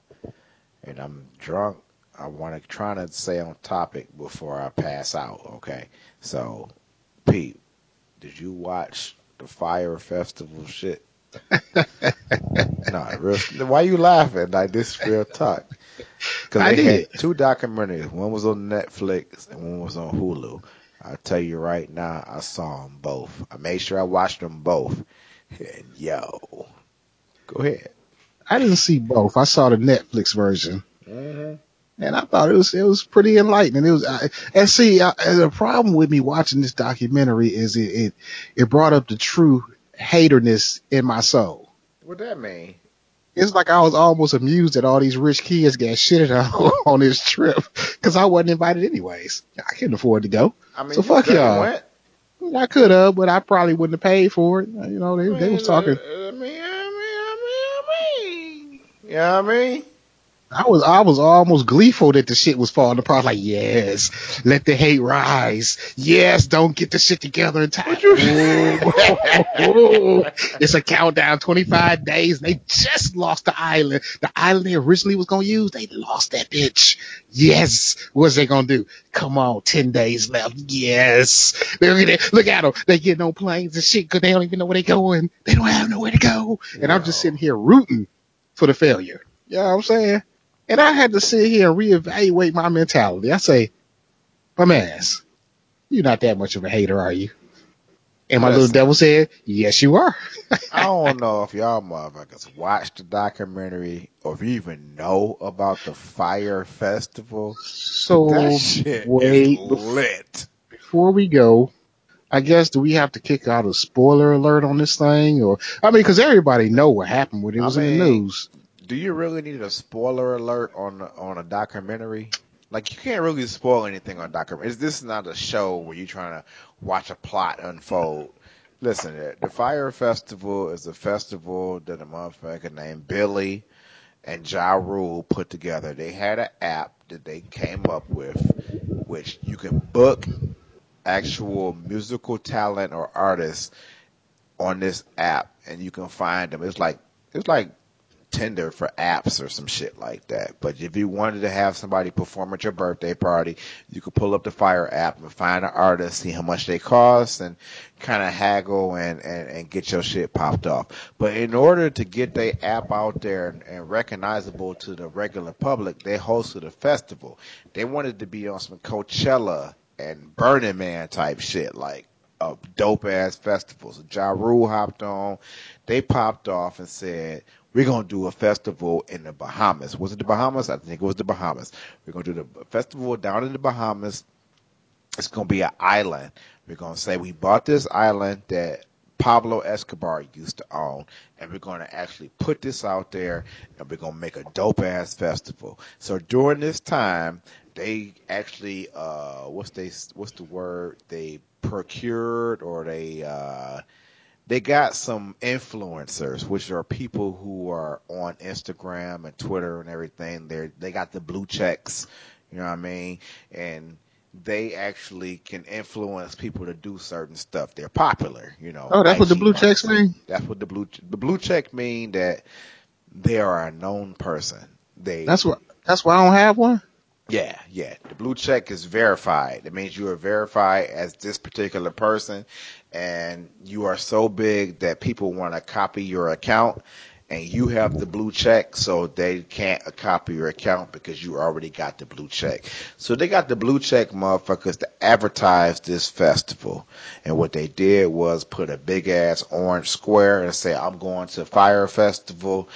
and I'm drunk, I want to try to stay on topic before I pass out. Okay, so Pete, did you watch the Fyre Festival shit? (laughs) nah, real. Why you laughing? Like this real talk. Because I they did. had two documentaries. One was on Netflix and one was on Hulu. I tell you right now, I saw them both. I made sure I watched them both. And yo, go ahead. I didn't see both. I saw the Netflix version. Mm-hmm. and I thought it was it was pretty enlightening. It was, I, and see, I, and the problem with me watching this documentary is it it, it brought up the true haterness in my soul. What that mean? It's like I was almost amused that all these rich kids got shitted on (laughs) on this trip because I wasn't invited anyways. I couldn't afford to go. I mean, So fuck y'all. went. I could have, but I probably wouldn't have paid for it. You know, they they was talking. I mean, I mean, I mean, I mean, you know what I mean? I was I was almost gleeful that the shit was falling apart. Like, yes, let the hate rise. Yes, don't get the shit together in time. (laughs) It's a countdown, 25 days. They just lost the island. The island they originally was gonna use, they lost that bitch. Yes, what's they gonna do? Come on, 10 days left. Yes, look at it. Look at them. They get no planes and shit because they don't even know where they're going. They don't have nowhere to go. And I'm just sitting here rooting for the failure. You know what I'm saying? And I had to sit here and reevaluate my mentality. I say, my man's, you're not that much of a hater, are you? And my little devil said, yes, you are. (laughs) I don't know if y'all motherfuckers watched the documentary or if you even know about the Fyre Festival. So that shit wait, is lit. before we go, I guess do we have to kick out a spoiler alert on this thing, or I mean, because everybody know what happened when it I was in the news. Do you really need a spoiler alert on on a documentary? Like you can't really spoil anything on documentaries. This is not a show where you're trying to watch a plot unfold. Listen, the Fyre Festival is a festival that a motherfucker named Billy and Ja Rule put together. They had an app that they came up with, which you can book actual musical talent or artists on this app, and you can find them. It's like it's like Tinder for apps or some shit like that. But if you wanted to have somebody perform at your birthday party, you could pull up the Fyre app and find an artist, see how much they cost, and kind of haggle and, and, and get your shit popped off. But in order to get their app out there and, and recognizable to the regular public, they hosted a festival. They wanted to be on some Coachella and Burning Man type shit, like uh, a dope ass festival. So Ja Rule hopped on. They popped off and said, we're going to do a festival in the Bahamas. Was it the Bahamas? I think it was the Bahamas. We're going to do the festival down in the Bahamas. It's going to be an island. We're going to say we bought this island that Pablo Escobar used to own, and we're going to actually put this out there, and we're going to make a dope ass festival. So during this time, they actually, uh, what's they, what's the word? They procured or they, uh, they got some influencers, which are people who are on Instagram and Twitter and everything. They they got the blue checks, you know what I mean, and they actually can influence people to do certain stuff. They're popular, you know. Oh, that's what the IG blue checks mean? That's what the blue the blue check mean that they are a known person. They That's what. That's why I don't have one. yeah, yeah. The blue check is verified. It means you are verified as this particular person and you are so big that people want to copy your account and you have the blue check so they can't copy your account because you already got the blue check. So they got the blue check motherfuckers to advertise this festival. And what they did was put a big ass orange square and say, I'm going to Fyre Festival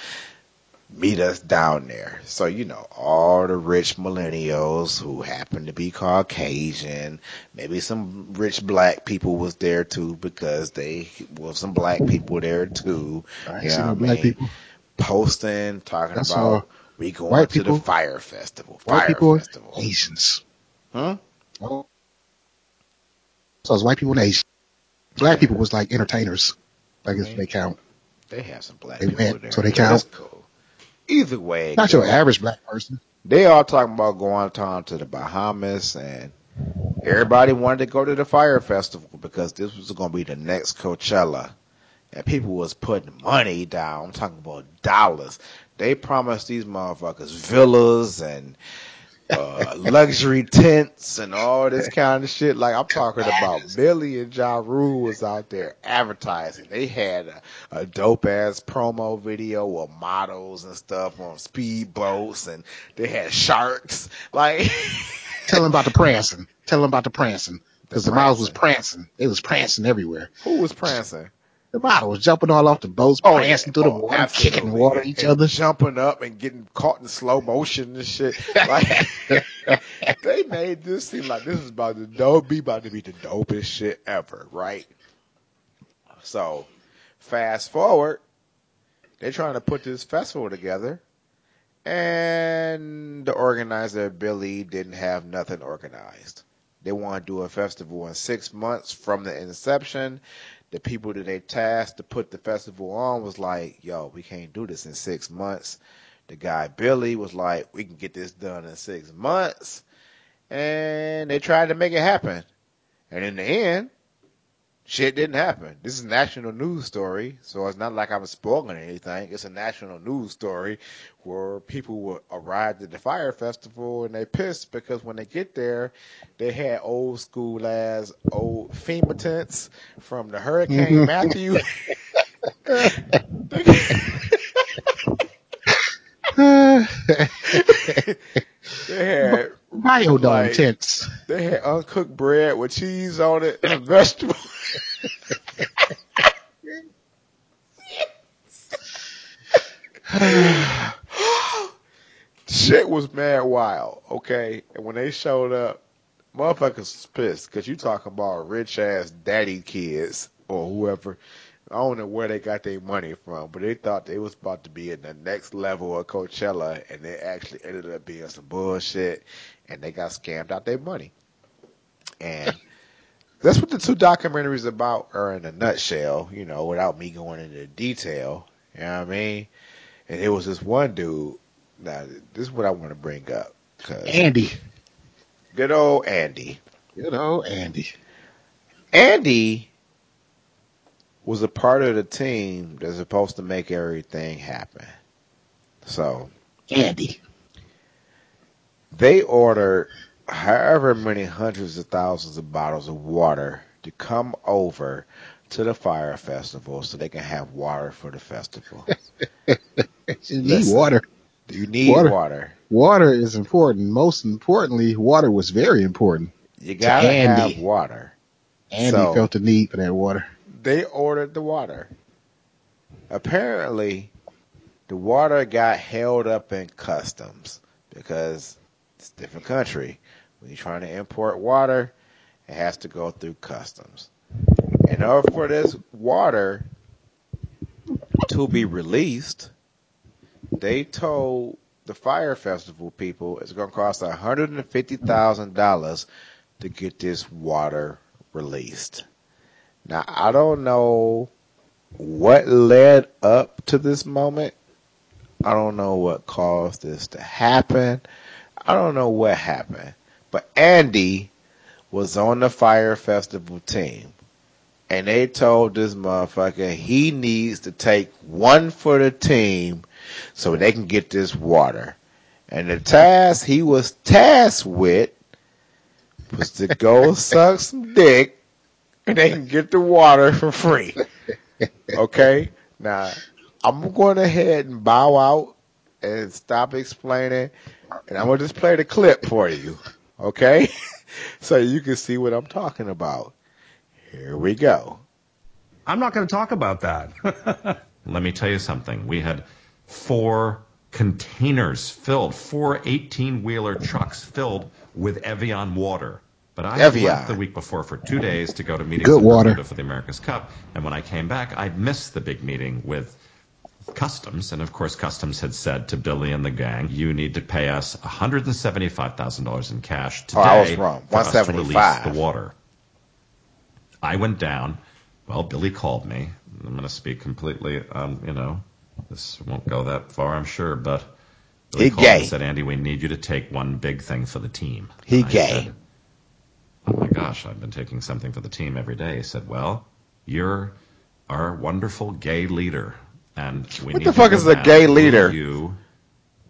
meet us down there. So, you know, all the rich millennials who happen to be Caucasian, maybe some rich black people was there too because they well, some black people there too. I You know no black mean? people. Posting, talking That's about all we going white to people- the Fyre Festival. White Fire people, festival. Asians. Huh? Oh. So it's white people and Asians. Black people was like entertainers. Like if they count. They have some black They people went, there. so they count. That's cool. Either way, Not your average black person. they all talking about going down um, to the Bahamas and everybody wanted to go to the Fyre Festival because this was going to be the next Coachella and people was putting money down. I'm talking about dollars. They promised these motherfuckers villas and uh, luxury tents and all this kind of shit. Like I'm talking about Billy and Ja Rule was out there advertising. They had a, a dope ass promo video of models and stuff on speedboats and they had sharks. Like (laughs) Tell them about the prancing. Tell them about the prancing. Because the, The models was prancing. prancing. They was prancing everywhere. who was prancing? The model was jumping all off the boats, Oh, prancing yeah. through the Oh, water, kicking water each and other. jumping up and getting caught in slow motion and shit. Like (laughs) they made this seem like this is about to dope, be about to be the dopest shit ever, right? So, fast forward, they're trying to put this festival together, and the organizer Billy didn't have nothing organized. They want to do a festival in six months from the inception. The people that they tasked to put the festival on was like, yo, we can't do this in six months. The guy Billy was like, we can get this done in six months. And they tried to make it happen. And in the end, shit didn't happen. This is a national news story, so it's not like I'm spoiling anything. It's a national news story where people will arrive at the Fyre Festival and they pissed because when they get there, they had old school ass old FEMA tents from the Hurricane mm-hmm. Matthew. (laughs) (laughs) they had Biodome Like- tents. they had uncooked bread with cheese on it and vegetables. (laughs) (sighs) Shit was mad wild, okay? And when they showed up, motherfuckers was pissed because you talking about rich ass daddy kids or whoever. I don't know where they got their money from, but they thought they was about to be in the next level of Coachella, and they actually ended up being some bullshit, and they got scammed out their money. And (laughs) that's what the two documentaries about are in a nutshell, you know, without me going into detail. You know what I mean? And it was this one dude. Now, this is what I want to bring up. 'cause Andy. good old Andy. Good old Andy. Andy was a part of the team that's supposed to make everything happen. So Andy. they ordered however many hundreds of thousands of bottles of water to come over to the Fyre Festival so they can have water for the festival. (laughs) You need Listen. water. You need Water. water. Water is important. Most importantly, water was very important. You gotta Andy. have water. Andy So- felt the need for that water. They ordered the water. Apparently, the water got held up in customs because it's a different country. When you're trying to import water, it has to go through customs. In order for this water to be released, they told the Fyre Festival people it's going to cost $150,000 to get this water released. Now, I don't know what led up to this moment. I don't know what caused this to happen. I don't know what happened. But Andy was on the Fyre Festival team. And they told this motherfucker he needs to take one for the team so they can get this water. And the task he was tasked with was to go (laughs) suck some dick (laughs) and they can get the water for free. (laughs) Okay? Now, I'm going ahead and bow out and stop explaining, and I'm going to just play the clip for you. Okay? (laughs) so you can see what I'm talking about. Here we go. I'm not going to talk about that. Let me tell you something. We had four containers filled, four 18 wheeler trucks filled with Evian water. But I had Evian. left the week before for two days to go to meetings Good in water. Bermuda for the America's Cup. And when I came back, I missed the big meeting with Customs. And of course, Customs had said to Billy and the gang, you need to pay us $175,000 in cash today Oh, I was wrong. for us to release the water. I went down. Well, Billy called me. I'm going to speak completely, um, you know, this won't go that far, I'm sure, but Billy He called me and said, Andy, we need you to take one big thing for the team. He And I gay. said, oh my gosh, I've been taking something for the team every day. He said, well, you're our wonderful gay leader. And we What need the fuck is a gay leader? You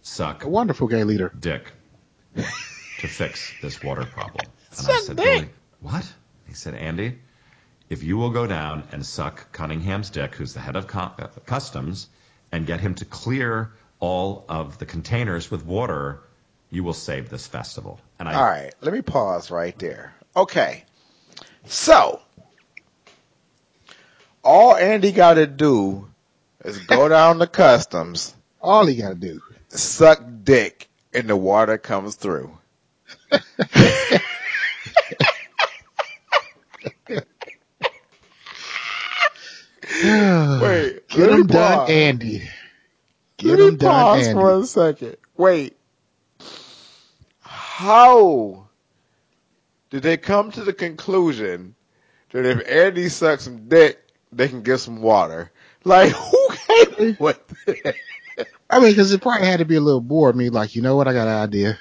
suck A wonderful gay leader. dick to fix this water problem. And I said. Billy, what? He said, Andy, if you will go down and suck Cunningham's dick, who's the head of co- uh, customs, and get him to clear all of the containers with water, you will save this festival. And I All right, let me pause right there. Okay. So, all Andy got to do is go (laughs) down to customs, All he got to do. suck dick, and the water comes through. (laughs) Wait, Get him done. Andy. Get him done, pause Andy. for a second. Wait. How did they come to the conclusion that if Andy sucks some dick, they can get some water? Like, (laughs) who came with it? I mean, because it probably had to be a little bored. Me, like, you know what? I got an idea.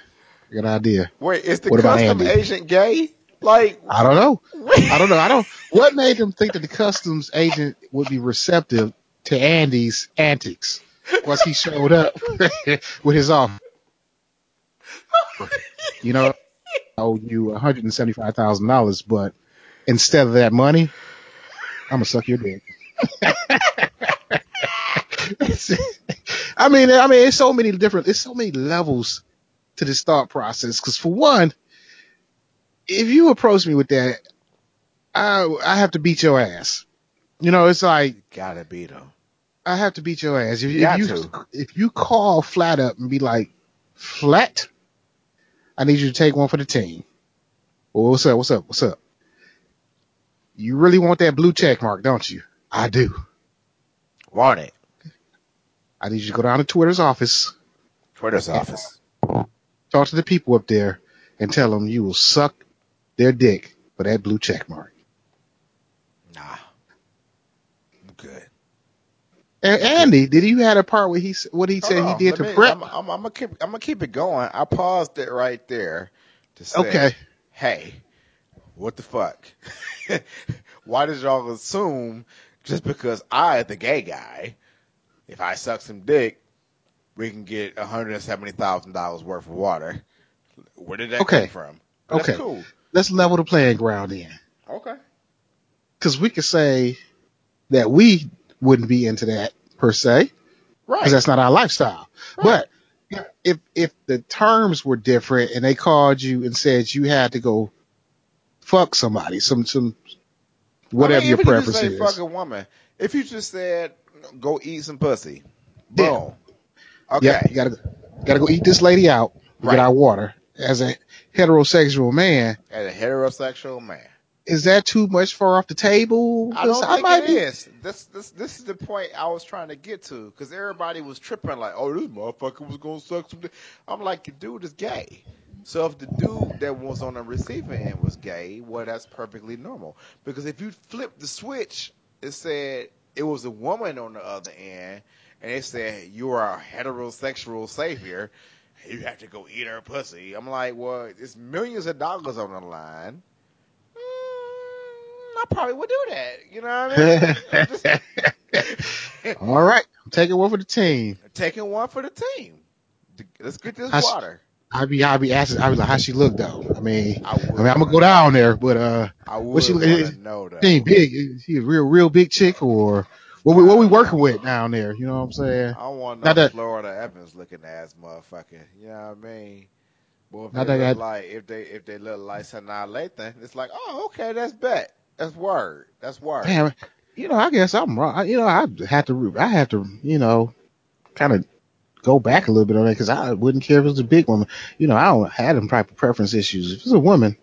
I got an idea. Wait, is the What custom agent gay? Like, I don't know. I don't know. I don't. What made them think that the customs agent would be receptive to Andy's antics once he showed up (laughs) with his offer? (laughs) You know, owe you one hundred and seventy-five thousand dollars, but instead of that money, I'm gonna suck your dick. (laughs) I mean, I mean, it's so many different, it's so many levels to this thought process. Because for one, if you approach me with that, I I have to beat your ass. You know, it's like you gotta beat him. I have to beat your ass. If, Got if you if you call flat up and be like, flat, I need you to take one for the team. Well, what's up? What's up? What's up? You really want that blue check mark, don't you? I do. Want it. I need you to go down to Twitter's office, Twitter's office. talk to the people up there, and tell them you will suck their dick for that blue check mark. Nah. I'm good. And Andy, did you have a part where he what he said he did to me- prep? I'm, I'm, I'm gonna keep. I'm gonna keep it going. I paused it right there to say, Okay. "Hey, what the fuck? (laughs) Why did y'all assume just because I, the gay guy, if I suck some dick, we can get $170,000 worth of water. Where did that Okay. come from? But Okay. Cool. Let's level the playing ground in. Okay. Because we could say that we wouldn't be into that per se, Right. because that's not our lifestyle. But if if the terms were different and they called you and said you had to go fuck somebody, some some whatever I mean, your you preference just say is, fuck a woman, if you just said go eat some pussy, Yeah. Okay. yeah, you gotta gotta go eat this lady out, Right. get our water. As a heterosexual man, As a heterosexual man. Is that too much far off the table? I don't 'Cause think might it be- is. This this this is the point I was trying to get to because everybody was tripping like, oh, this motherfucker was gonna suck some. dick." I'm like, the dude is gay. So if the dude that was on the receiving end was gay, well, that's perfectly normal. Because if you flip the switch, it said it was a woman on the other end, and it said you are a heterosexual savior. You have to go eat her pussy. I'm like, well, it's millions of dollars on the line. I probably would do that. You know what I mean? Just- (laughs) All right, I'm taking one for the team. taking one for the team. Let's get this I water. I'd be I'd be asking I'd be like, how she look though? I mean, I would. I mean, I'm gonna go down there, but uh, I would what she- want is- to know ain't big. Is She a real real big chick or what? We what we working with down there? You know what I'm saying? I want no that- Florida Evans looking ass motherfucker. You know what I mean? Well, if Not they look guy- like if they if they look like Sanaa Lathan, it's like, oh, okay, that's bet. That's word. That's word. Damn, you know, I guess I'm wrong. I, you know, I have to I have to you know kind of go back a little bit on that because I wouldn't care if it was a big woman. You know, I don't have them type of preference issues. If it's a woman,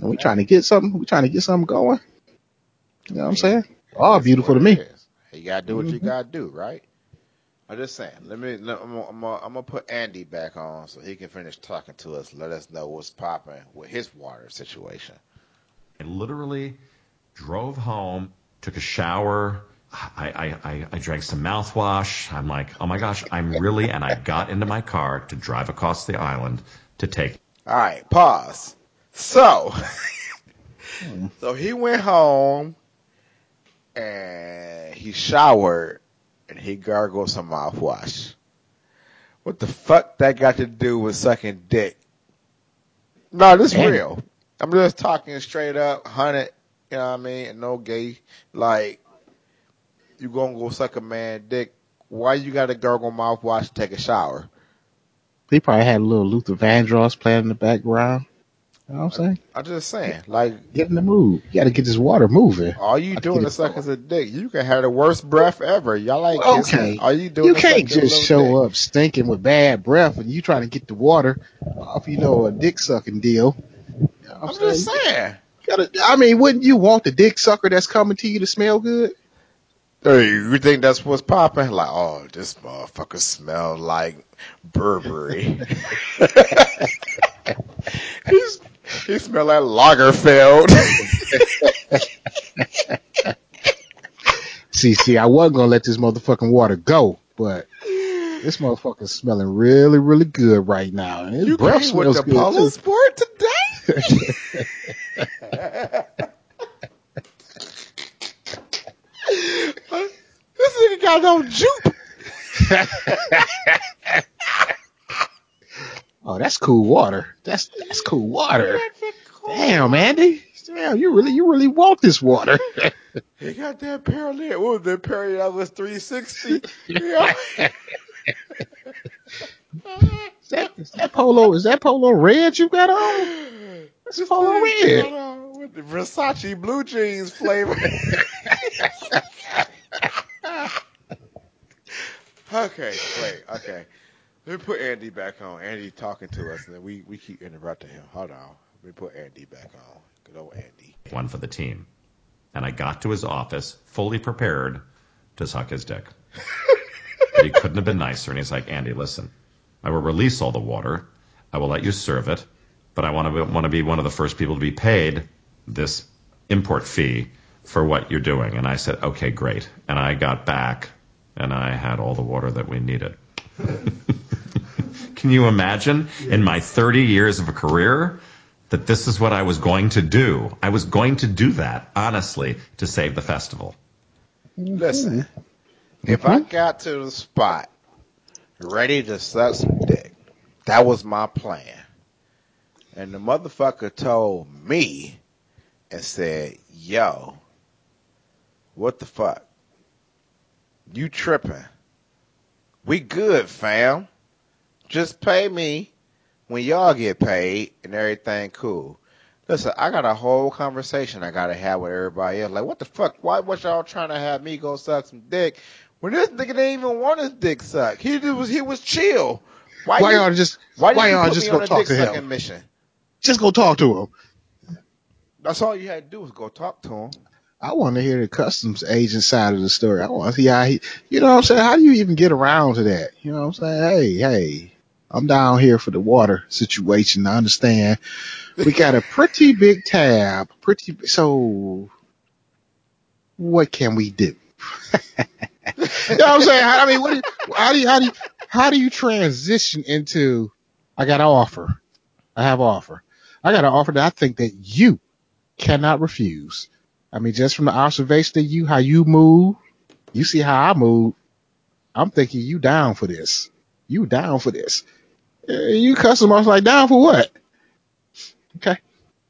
and we trying to get something, we trying to get something going. You know what I'm saying? All beautiful to me. You gotta do what you Mhm. gotta do, right? I'm just saying. Let me. Let, I'm, gonna, I'm, gonna, I'm gonna put Andy back on so he can finish talking to us. Let us know what's popping with his water situation. I literally drove home, took a shower. I, I, I, I drank some mouthwash. I'm like, oh my gosh, I'm really, and I got into my car to drive across the island to take All right, pause. So, hmm. so he went home and he showered and he gargled some mouthwash. What the fuck that got to do with sucking dick? No, this Damn. real. I'm just talking straight up, hundred. You know what I mean? And no gay. Like, you gonna go suck a man dick? Why you got to gargle mouthwash to take a shower? He probably had a little Luther Vandross playing in the background. You know what I'm saying? I'm just saying, like, Get in the mood. You got to get this water moving. All you I doing is sucking a dick. You can have the worst breath ever. Y'all like. Okay. All you doing You can't just show dick. up stinking with bad breath and you trying to get the water off, you know, a dick sucking deal. What I'm just saying. Gotta- I mean, wouldn't you want the dick sucker that's coming to you to smell good? Hey, you think that's what's popping? Like, oh, this motherfucker smell like Burberry. (laughs) He's, he smell like Lagerfeld. (laughs) See, see, I wasn't gonna let this motherfucking water go, but this motherfucker's smelling really, really good right now. And his you breath came with the good polo sport today? This nigga got no Joop. Oh, that's cool water. That's that's cool water. Damn, Andy. Damn, you really you really want this water. He got that Perry Ellis. What was that Perry Ellis? was 360. (laughs) yeah. (laughs) Is that, is that polo? Is that polo red you got on? That's polo red. Hold on, With the Versace blue jeans flavor. (laughs) okay, wait, okay. Let me put Andy back on. Andy talking to us, and then we, we keep interrupting him. Hold on. Let me put Andy back on. Good old Andy. one for the team. And I got to his office fully prepared to suck his dick. (laughs) But he couldn't have been nicer. And he's like, Andy, listen, I will release all the water. I will let you serve it, but I want to want to be one of the first people to be paid this import fee for what you're doing. And I said, okay, great. And I got back and I had all the water that we needed. (laughs) Can you imagine in my 30 years of a career that this is what I was going to do? I was going to do that, honestly, to save the festival. Listen, mm-hmm. if I got to the spot ready to suck some dick. That was my plan. And the motherfucker told me and said, yo, what the fuck? You tripping. We good, fam. Just pay me when y'all get paid and everything cool. Listen, I got a whole conversation I gotta have with everybody else. Like, what the fuck? Why was y'all trying to have me go suck some dick when this nigga didn't even want his dick sucked? He was he was chill. Why, Why y'all just why, why y'all just go talk to him? mission? Just go talk to him. That's all you had to do was go talk to him. I want to hear the customs agent side of the story. I want to see how he, you know what I'm saying? How do you even get around to that? You know what I'm saying? Hey, hey, I'm down here for the water situation. I understand. We got a pretty big tab. Pretty, so what can we do? (laughs) you know what I'm saying? I mean, what do you, how do you, how do you, how do you transition into, I got an offer. I have an offer. I got an offer that I think that you cannot refuse. I mean, just from the observation of you, how you move, you see how I move. I'm thinking you down for this. You down for this. Uh, You customers like down for what? Okay.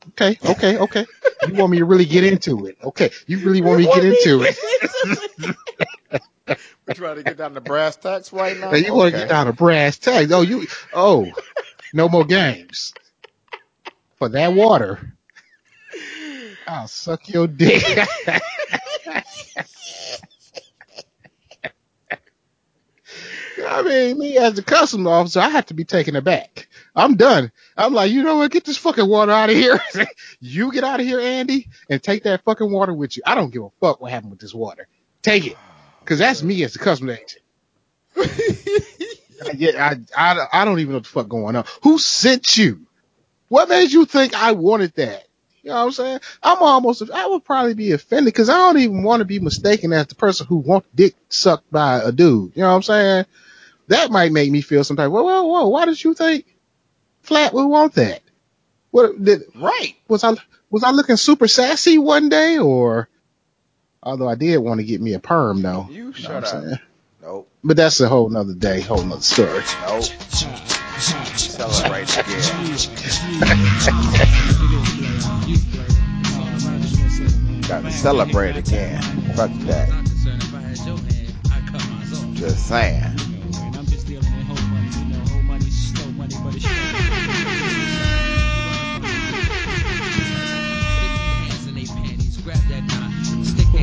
Okay. Okay. Okay. You want me to really get into it. Okay. You really want me to get into it. (laughs) We're trying to get down to brass tacks right now. Now you want to get down to brass tacks. Oh, you, oh, no more games. For that water, I'll suck your dick. (laughs) I mean, me as a customs officer, I have to be taken aback. I'm done. I'm like, you know what? Get this fucking water out of here. (laughs) you get out of here, Andy, and take that fucking water with you. I don't give a fuck what happened with this water. Take it. Cause that's me as the customer agent. (laughs) yeah, I, I, I don't even know what the fuck going on. Who sent you? What made you think I wanted that? You know what I'm saying? I'm almost, I would probably be offended because I don't even want to be mistaken as the person who wants dick sucked by a dude. You know what I'm saying? That might make me feel some type. Whoa, whoa, whoa! Why did you think Phlatt would want that? What did right. was I was I looking super sassy one day or? Although I did want to get me a perm though. You know shut up. saying? Nope. But that's a whole nother day, whole nother story. Nope. Celebrate again. (laughs) Got to celebrate again. Fuck that. Just saying.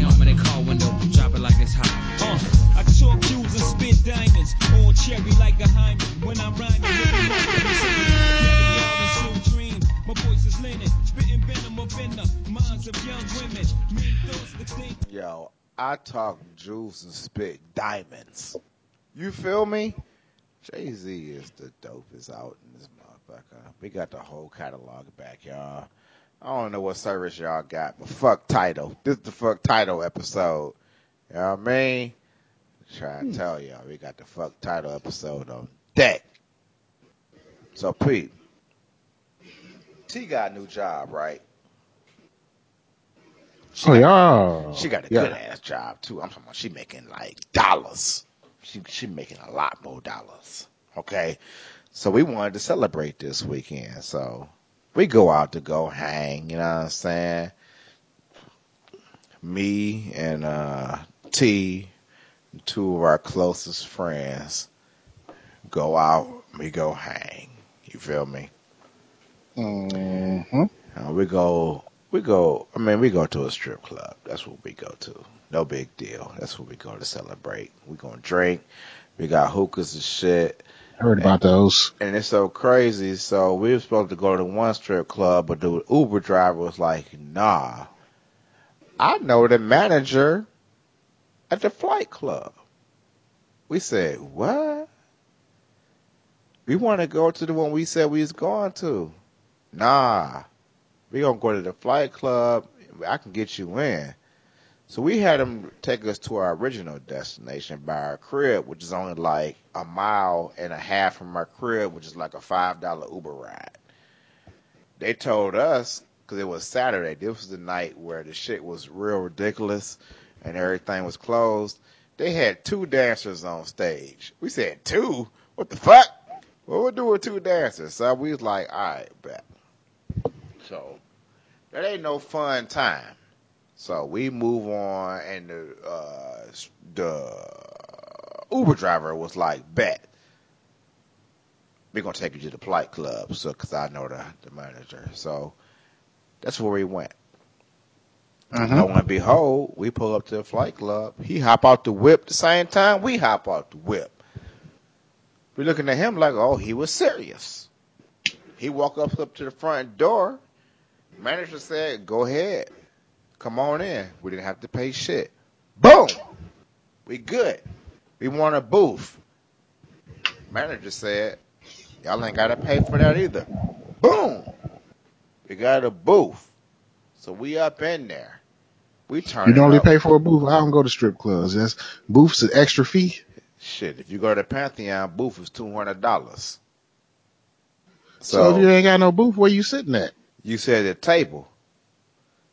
Knot, stick arm in their car window, drop it like it's hot. Uh, I talk jewels and spit diamonds, all cherry like a hymen. When I'm rhyming, living life, I'm singing. Caviar and silk dream, my voice is linen, spitting venom up in minds of young women. Mean thoughts to think. Yo, I talk jewels and spit diamonds. You feel me? Jay Z is the dopest out in this motherfucker. We got the whole catalog back, y'all. I don't know what service y'all got, but fuck Tidal. This is the fuck Tidal episode. You know what I mean? Try to hmm. tell y'all, we got the fuck Tidal episode on deck. So, Pete, T got a new job, right? She Oh got- yeah. She got a yeah. good ass job too. I'm talking about she making like dollars. She she making a lot more dollars. Okay. So we wanted to celebrate this weekend. So we go out to go hang, you know what I'm saying? Me and uh T, two of our closest friends, go out, we go hang. You feel me? Mm-hmm. Uh, we go, we go. I mean, we go to a strip club. That's what we go to. No big deal. That's what we go to celebrate. We gonna drink. We got hookahs and shit, Heard about those. and it's so crazy. So we were supposed to go to one strip club, but the Uber driver was like, "Nah, I know the manager at the flight club." We said, "What?" We want to go to the one we said we was going to. Nah, we gonna go to the flight club. I can get you in. So we had them take us to our original destination by our crib, which is only like a mile and a half from our crib, which is like a five dollar Uber ride. They told us because it was Saturday. This was the night where the shit was real ridiculous and everything was closed. They had two dancers on stage. We said two? What the fuck? What we do with two dancers? So we was like, all right, bet. So that ain't no fun time. So we move on, and the uh, the Uber driver was like, bet. We're gonna take you to the flight club, so because I know the the manager. So that's where we went. Mhm. Lo and behold, we pull up to the flight club. He hop out the whip the same time we hop out the whip. We looking at him like, oh, he was serious. He walk up up to the front door. Manager said, "Go ahead, come on in. We didn't have to pay shit. Boom, we good. We want a booth." Manager said, "Y'all ain't gotta pay for that either." Boom, we got a booth. So we up in there. We turn You normally up. pay for a booth. I don't go to strip clubs. That's booth's an extra fee. Shit, if you go to the Pantheon, booth is two hundred dollars. So, So, if you ain't got no booth, where you sitting at? you said a table.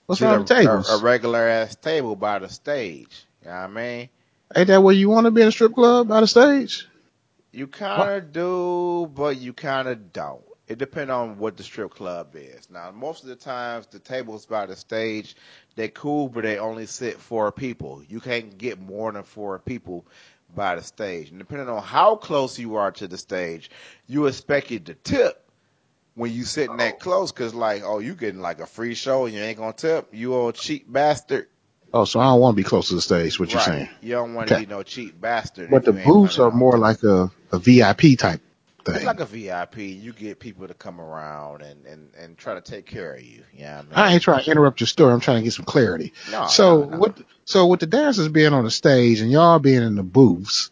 What's wrong with tables? A, a regular ass table by the stage. You know what I mean? ain't that where you want to be in a strip club by the stage? You kind of do, but you kind of don't. It depends on what the strip club is. Now, most of the times, the tables by the stage, they're cool, but they only sit four people. You can't get more than four people by the stage. And depending on how close you are to the stage, you expect it to tip when you sitting that oh. close, cause like, oh, you getting like a free show and you ain't gonna tip. You old cheap bastard. Oh, so I don't want to be close to the stage. What you right. saying? You don't want to Okay. be no cheap bastard. But the booths are more like a, a VIP type thing. It's like a VIP. You get people to come around and, and, and try to take care of you. Yeah, I mean, I ain't trying to interrupt your story. I'm trying to get some clarity. no, so no, no. what? So with the dancers being on the stage and y'all being in the booths,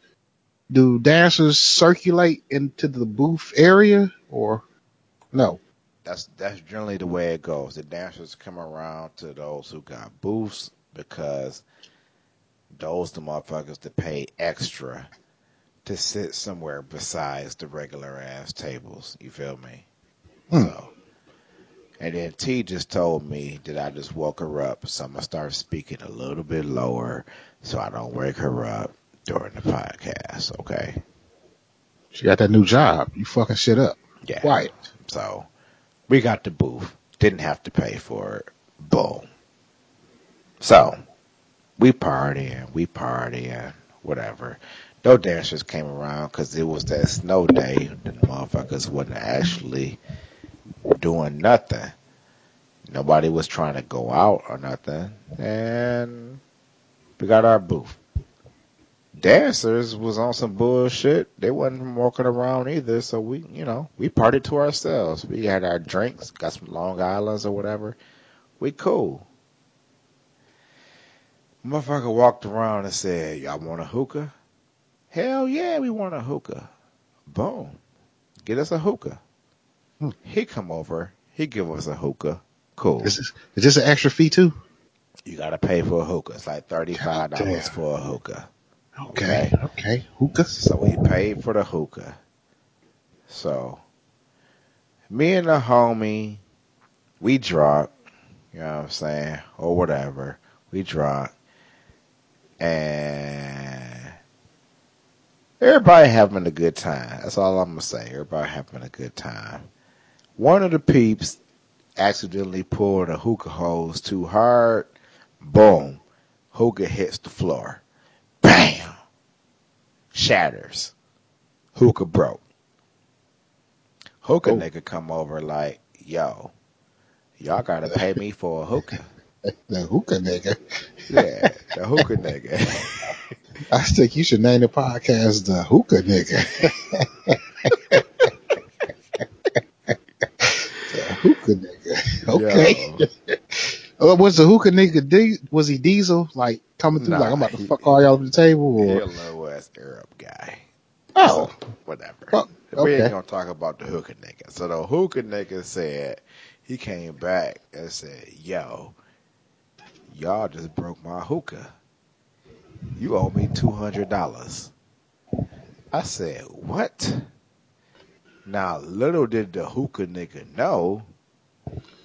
do dancers circulate into the booth area or no? That's that's generally the way it goes. The dancers come around to those who got booths because those the motherfuckers that pay extra to sit somewhere besides the regular ass tables. You feel me? Hmm. So, and then T just told me that I just woke her up, so I'm gonna start speaking a little bit lower so I don't wake her up during the podcast. Okay? She got that new job. You fucking shit up. Yeah. Quiet. So we got the booth. Didn't have to pay for it. Boom. So we partying, we partying, whatever. No dancers came around because it was that snow day. The motherfuckers wasn't actually doing nothing. Nobody was trying to go out or nothing. And we got our booth. Dancers was on some bullshit. They wasn't walking around either. So we, you know, we partied to ourselves. We had our drinks, got some Long Islands or whatever. We cool. Motherfucker walked around and said, y'all want a hookah? Hell yeah, we want a hookah. Boom. Get us a hookah. Hmm. He come over. He give us a hookah. Cool. Is this, is this an extra fee too? You gotta pay for a hookah. It's like thirty-five dollars for a hookah. Okay. Okay. Hookah. So we paid for the hookah. So me and the homie, we drunk, you know what I'm saying, or whatever. We drunk, and everybody having a good time. That's all I'm gonna say. Everybody having a good time. One of the peeps accidentally pulled a hookah hose too hard. Boom, hookah hits the floor. Bam, shatters. Hookah broke. Hookah Oh. nigga come over like, yo, y'all gotta pay me for a hookah. (laughs) The hookah nigga. Yeah, the hookah (laughs) nigga. I think you should name the podcast the hookah nigga. (laughs) the hookah nigga. Okay. Yo, Uh, was the hookah nigga di- was he diesel like coming through Nah, like I'm about to he- fuck all y'all over the table he a low ass Arab guy. oh So, whatever. Well, We ain't gonna talk about the hookah nigga. So the hookah nigga said he came back and said, "Yo, y'all just broke my hookah. You owe me two hundred dollars." I said, "What?" Now, little did the hookah nigga know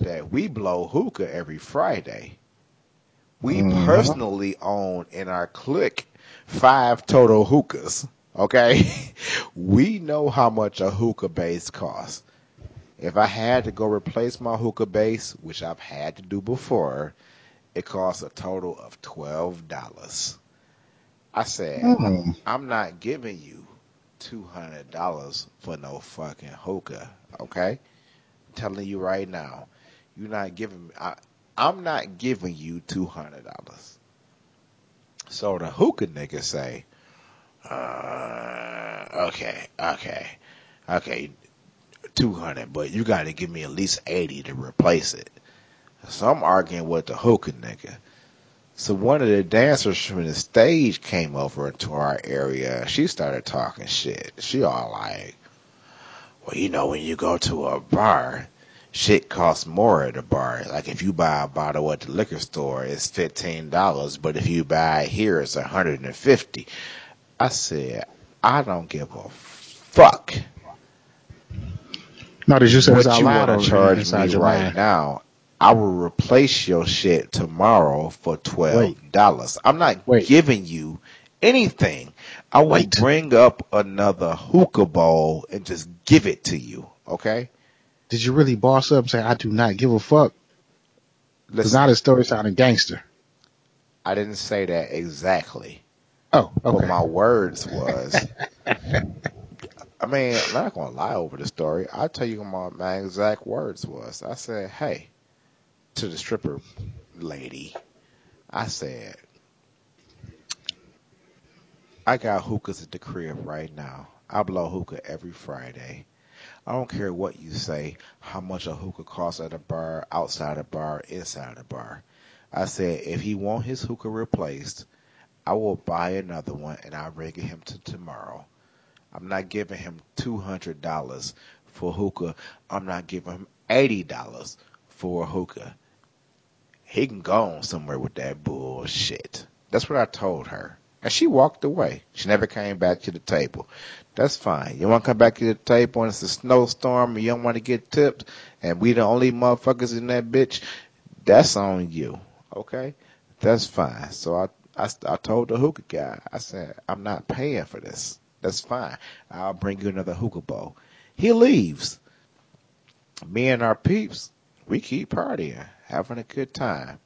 that we blow hookah every Friday. We Mhm. personally own in our clique five total hookahs. Okay, (laughs) we know how much a hookah base costs. If I had to go replace my hookah base, which I've had to do before, it costs a total of twelve dollars. I said, Hmm. I'm not giving you two hundred dollars for no fucking hookah. Okay, telling you right now, you're not giving me. I, I'm not giving you two hundred dollars. So the hookah nigga say, uh, okay, okay, okay, two hundred, but you got to give me at least eighty to replace it. So I'm arguing with the hookah nigga. So one of the dancers from the stage came over into our area. She started talking shit. She all like, well, you know, when you go to a bar, shit costs more at a bar. Like if you buy a bottle at the liquor store, it's fifteen dollars, but if you buy it here, it's a hundred and fifty. I said, I don't give a fuck No, did you say what you want to charge me right mind? now. I will replace your shit tomorrow for twelve dollars. I'm not Wait. giving you anything. I will Wait. bring up another hookah bowl and just give it to you. Okay? Did you really boss up and say I do not give a fuck? Because now this story sounding gangster. I didn't say that exactly. Oh, okay. But my words was (laughs) I mean, I'm not gonna lie over the story. I'll tell you what my, my exact words was. I said, Hey, to the stripper lady, I said, I got hookahs at the crib right now. I blow hookah every Friday. I don't care what you say, how much a hookah costs at a bar, outside a bar, inside a bar. I said, if he want his hookah replaced, I will buy another one and I'll bring it him to tomorrow. I'm not giving him two hundred dollars for hookah. I'm not giving him eighty dollars for a hookah. He can go on somewhere with that bullshit. That's what I told her. And she walked away. She never came back to the table. That's fine. You want to come back to the table and it's a snowstorm and you don't want to get tipped and we the only motherfuckers in that bitch, that's on you. Okay? That's fine. So I, I, I told the hookah guy, I said, I'm not paying for this. That's fine. I'll bring you another hookah bowl. He leaves. Me and our peeps, we keep partying, having a good time.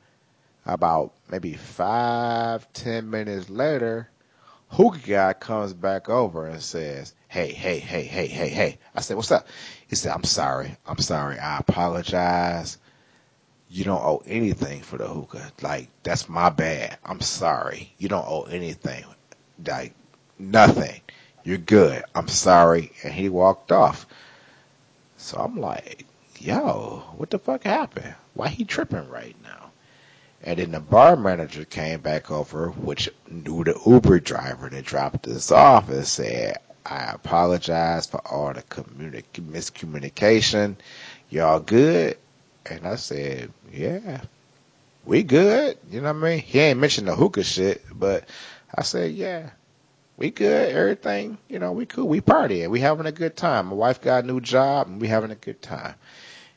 About maybe five, ten minutes later, hookah guy comes back over and says, Hey, hey, hey, hey, hey, hey. I said, What's up? He said, I'm sorry. I'm sorry. I apologize. You don't owe anything for the hookah. Like, that's my bad. I'm sorry. You don't owe anything. Like, nothing. You're good. I'm sorry. And he walked off. So I'm like, yo, what the fuck happened? Why he tripping right now? And then the bar manager came back over, which knew the Uber driver that dropped us off and said, I apologize for all the communi- miscommunication. Y'all good? And I said, yeah, we good. You know what I mean? He ain't mentioned the hookah shit, but I said, yeah, we good. Everything, you know, we cool. We partying. We having a good time. My wife got a new job and we having a good time.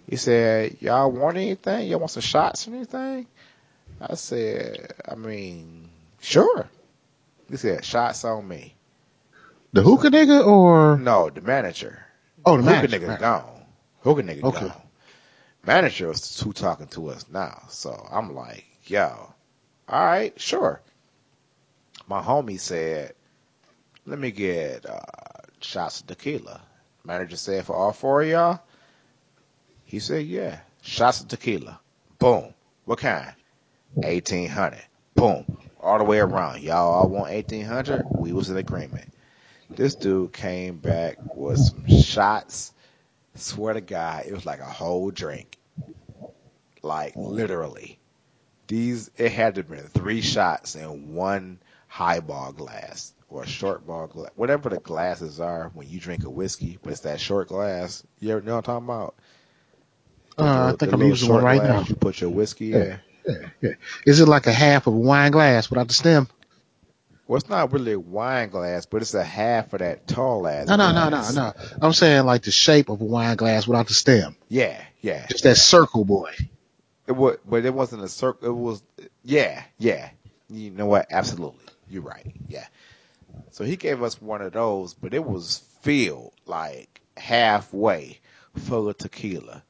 He said, y'all want anything? Y'all want some shots or anything? I said, I mean, sure. He said, shots on me. The hookah nigga or No, the manager. oh the Hookah manager? nigga Right. gone. Hookah nigga Okay. gone. Manager is who talking to us now. So I'm like, yo, all right, sure. My homie said, let me get uh, shots of tequila. Manager said for all four of y'all. He said, yeah, shots of tequila. Boom. What kind? 1800. Boom. All the way around. Y'all all want 1800? We was in agreement. This dude came back with some shots. Swear to God, it was like a whole drink. Like literally. These, it had to have been three shots in one highball glass or a short ball glass. Whatever the glasses are when you drink a whiskey, but it's that short glass. You ever know what I'm talking about? The Uh, I think I'm using one right glass now. You put your whiskey Yeah. in. Yeah, yeah. Is it like a half of a wine glass without the stem? Well, it's not really a wine glass, but it's a half of that tall ass. No, no, no, no, no. I'm saying like the shape of a wine glass without the stem. Yeah, yeah. Just that circle boy. It was, but it wasn't a circle. It was, yeah, yeah. You know what? Absolutely, you're right. Yeah, So he gave us one of those, but it was filled like halfway full of tequila.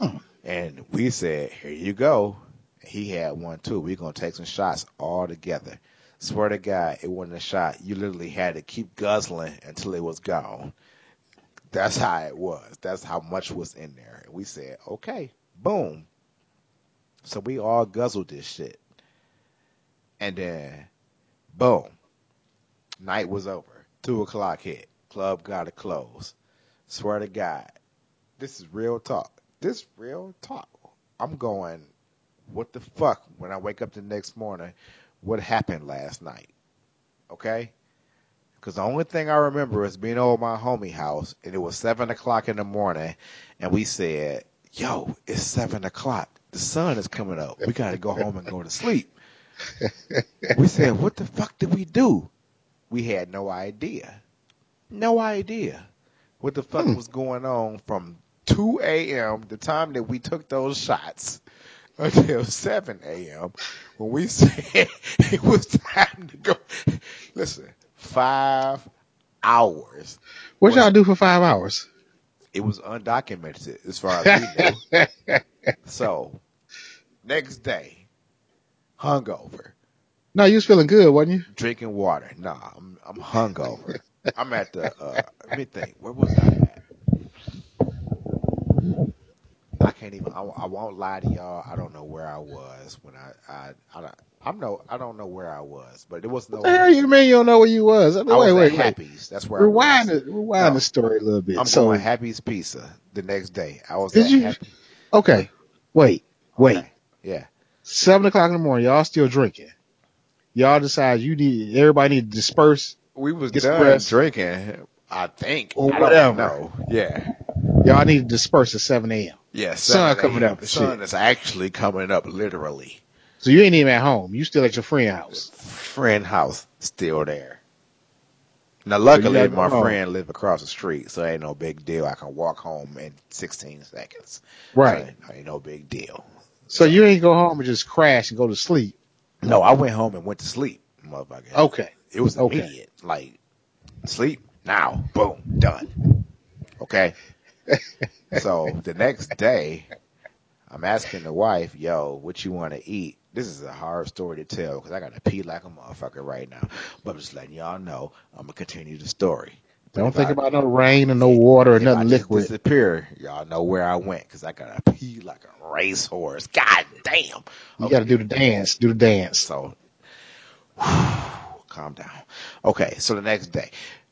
Hmm. And we said, here you go. He had one too. We're going to take some shots all together. Swear to God, it wasn't a shot. You literally had to keep guzzling until it was gone. That's how it was. That's how much was in there. And we said, okay, boom. So we all guzzled this shit. And then, boom. Night was over. Two o'clock hit. Club got to close. Swear to God. This is real talk. This real talk. I'm going, what the fuck when I wake up the next morning? What happened last night? Okay? Because the only thing I remember is being over my homie house, and it was seven o'clock in the morning, and we said, "Yo, it's seven o'clock. The sun is coming up. We got to go home and go to sleep." (laughs) we said, "What the fuck did we do?" We had no idea, no idea what the fuck Hmm. was going on from 2 a.m. the time that we took those shots until 7 a.m. when we (laughs) said it was time to go. Listen, five hours. What y'all do for five hours? It was undocumented as far as we knew. (laughs) so, next day, hungover, No, you was feeling good, wasn't you? drinking water. Nah, I'm, I'm hungover. (laughs) I'm at the, uh, let me think, where was I at? I can't even, I, I won't lie to y'all. I don't know where I was when I, I, I, don't- I'm no, I don't know where I was, but it was no, What the hell you mean you don't know where you was? I mean, I was wait, wait, at wait. Happy's. That's where Rewind I was. it. Rewind No. the story a little bit. I'm so, going Happy's Pizza the next day. I was Did at you- Happy. okay, wait, wait. Okay. Yeah. Seven o'clock in the morning, y'all still drinking. Y'all decide you need everybody need to disperse. We was Get some done drinking. I think. Or whatever. don't. Yeah. Y'all need to disperse at seven a.m. Yeah. Sun coming up The sun shit. is actually coming up literally. So you ain't even at home. You still at your friend house. Friend house still there. Now, luckily, gotta my friend live across the street, so ain't no big deal. I can walk home in 16 seconds. Right. So ain't no big deal. So you ain't go home and just crash and go to sleep. No, I went home and went to sleep, motherfucker. Okay. It was Okay. immediate. Like, sleep now, boom, done. Okay. (laughs) so the next day, I'm asking the wife, yo, what you want to eat? This is a hard story to tell because I got to pee like a motherfucker right now. But I'm just letting y'all know I'm going to continue the story. But Don't think I- about no rain and no water or nothing I liquid. disappear, y'all know where I went because I got to pee like a racehorse. God damn. You got to do the dance. Do the dance. So, (sighs) calm down. Okay, so the next day,